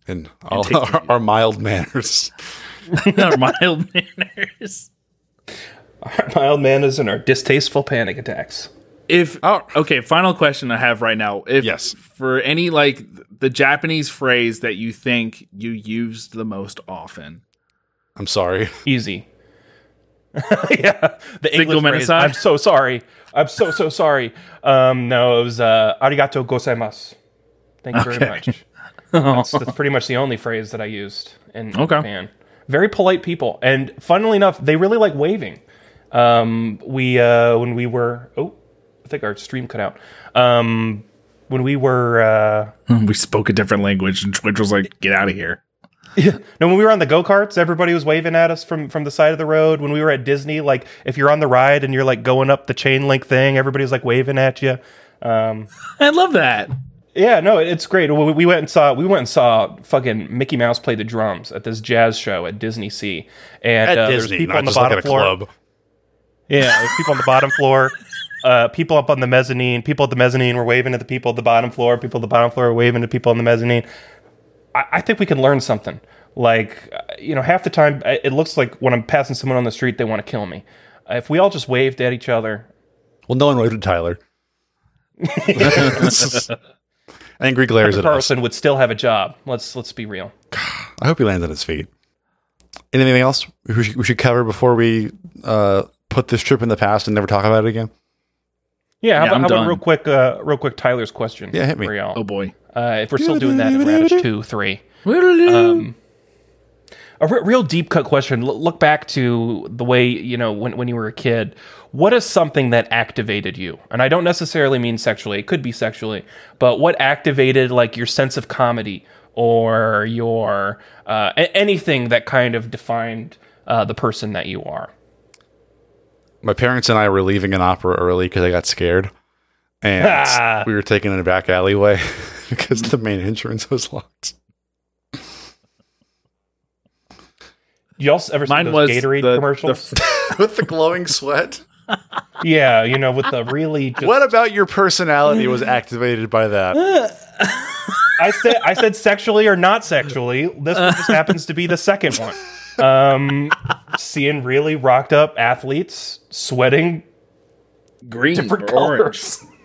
and all take our, our mild manners. are mild manners. Our mild manners and our distasteful panic attacks. If Oh. okay, final question I have right now. If Yes. for any like the Japanese phrase that you think you used the most often, I'm sorry. Easy. yeah, the Single English phrase, menasai? I'm so sorry. I'm so so sorry. Um, no, it was uh, "arigato gozaimasu." Thank you very much. That's, that's pretty much the only phrase that I used in Okay. Japan. Very polite people, and funnily enough, they really like waving. Um, we uh, when we were oh, I think our stream cut out. Um, when we were uh, we spoke a different language, and Twitch was like, "Get out of here." Yeah. No, when we were on the go karts, everybody was waving at us from from the side of the road. When we were at Disney, like if you're on the ride and you're like going up the chain link thing, everybody's like waving at you. Um, I love that. Yeah, no, it's great. We, we went and saw we went and saw fucking Mickey Mouse play the drums at this jazz show at Disney Sea, and At uh, there's Disney, people not on the just like bottom a floor. club. Yeah, there's people on the bottom floor. Uh, people up on the mezzanine. People at the mezzanine were waving at the people at the bottom floor. People at the bottom floor were waving to people on the mezzanine. I, I think we can learn something. Like, uh, you know, half the time it looks like when I'm passing someone on the street, they want to kill me. Uh, if we all just waved at each other, Well, no one waved at Tyler. Angry glares at us. Would still have a job. Let's let's be real. I hope he lands on his feet. Anything else we should, we should cover before we uh, put this trip in the past and never talk about it again? Yeah, how, Yeah, about, I'm how about real quick, uh, real quick, Tyler's question. Yeah, hit me. For y'all. Oh boy. Uh, if we're still doing that in Radish two, three. Um, a re- real deep cut question. L- look back to the way you know when when you were a kid. What is something that activated you? And I don't necessarily mean sexually. It could be sexually, but what activated like your sense of comedy or your uh, a- anything that kind of defined uh, the person that you are? My parents and I were leaving an opera early because I got scared, and Ah. we were taking a back alleyway because the main entrance was locked. You also ever see Mine those was Gatorade the- commercials? the- With the glowing sweat. Yeah, you know, with the really. Just, What about your personality was activated by that? I said I said sexually or not sexually. This one just happens to be the second one. Um, seeing really rocked up athletes sweating Green different or orange.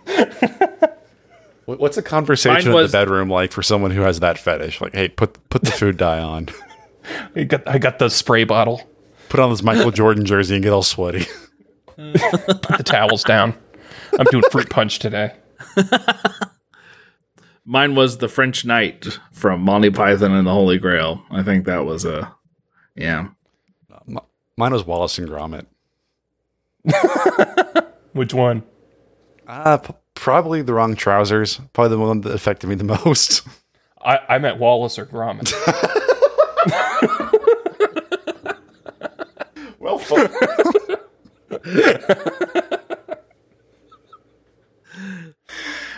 colors. What- What's a conversation Mine in the bedroom like for someone who has that fetish? Like, hey, put put the food dye on, I got I got the spray bottle. put on this Michael Jordan jersey, and get all sweaty. Put the towels down. I'm doing fruit punch today. Mine was the French Knight from Monty Python and the Holy Grail. I think that was a yeah. Mine was Wallace and Gromit. Which one? Uh, p- probably the wrong trousers. Probably the one that affected me the most. I, I meant Wallace or Gromit. Well,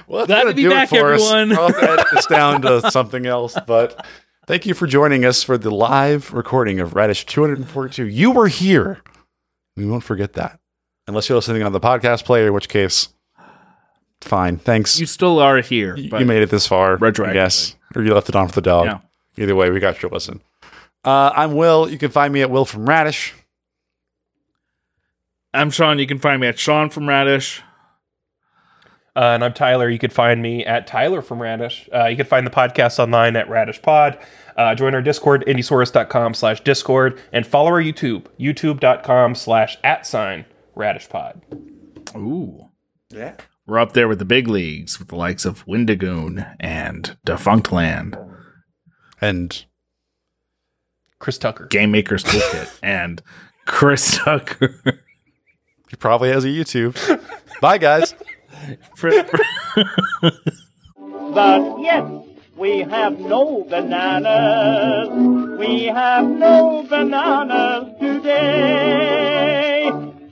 well, Glad gonna be do back, it for everyone. us. I'll have to edit this down to something else, but thank you for joining us for the live recording of Radish 242. You were here. We won't forget that, unless you're listening on the podcast player, in which case, fine. Thanks. You still are here. You, made it this far, Retroactively. guess, or you left it on for the dog. Yeah. Either way, we got your listen. Uh, I'm Will. You can find me at Will from Radish. I'm Sean. You can find me at Sean from Radish. Uh, and I'm Tyler. You could find me at Tyler from Radish. Uh, you can find the podcast online at Radish Pod. Uh, join our Discord, indiesaurus.com slash Discord, and follow our YouTube, youtube.com slash at sign Radish Pod. Ooh. Yeah. We're up there with the big leagues with the likes of Wendigoon and Defunctland, And Chris Tucker. Game Maker's Toolkit, and Chris Tucker. He probably has a YouTube. Bye, guys. For- for- But yes, we have no bananas. We have no bananas today.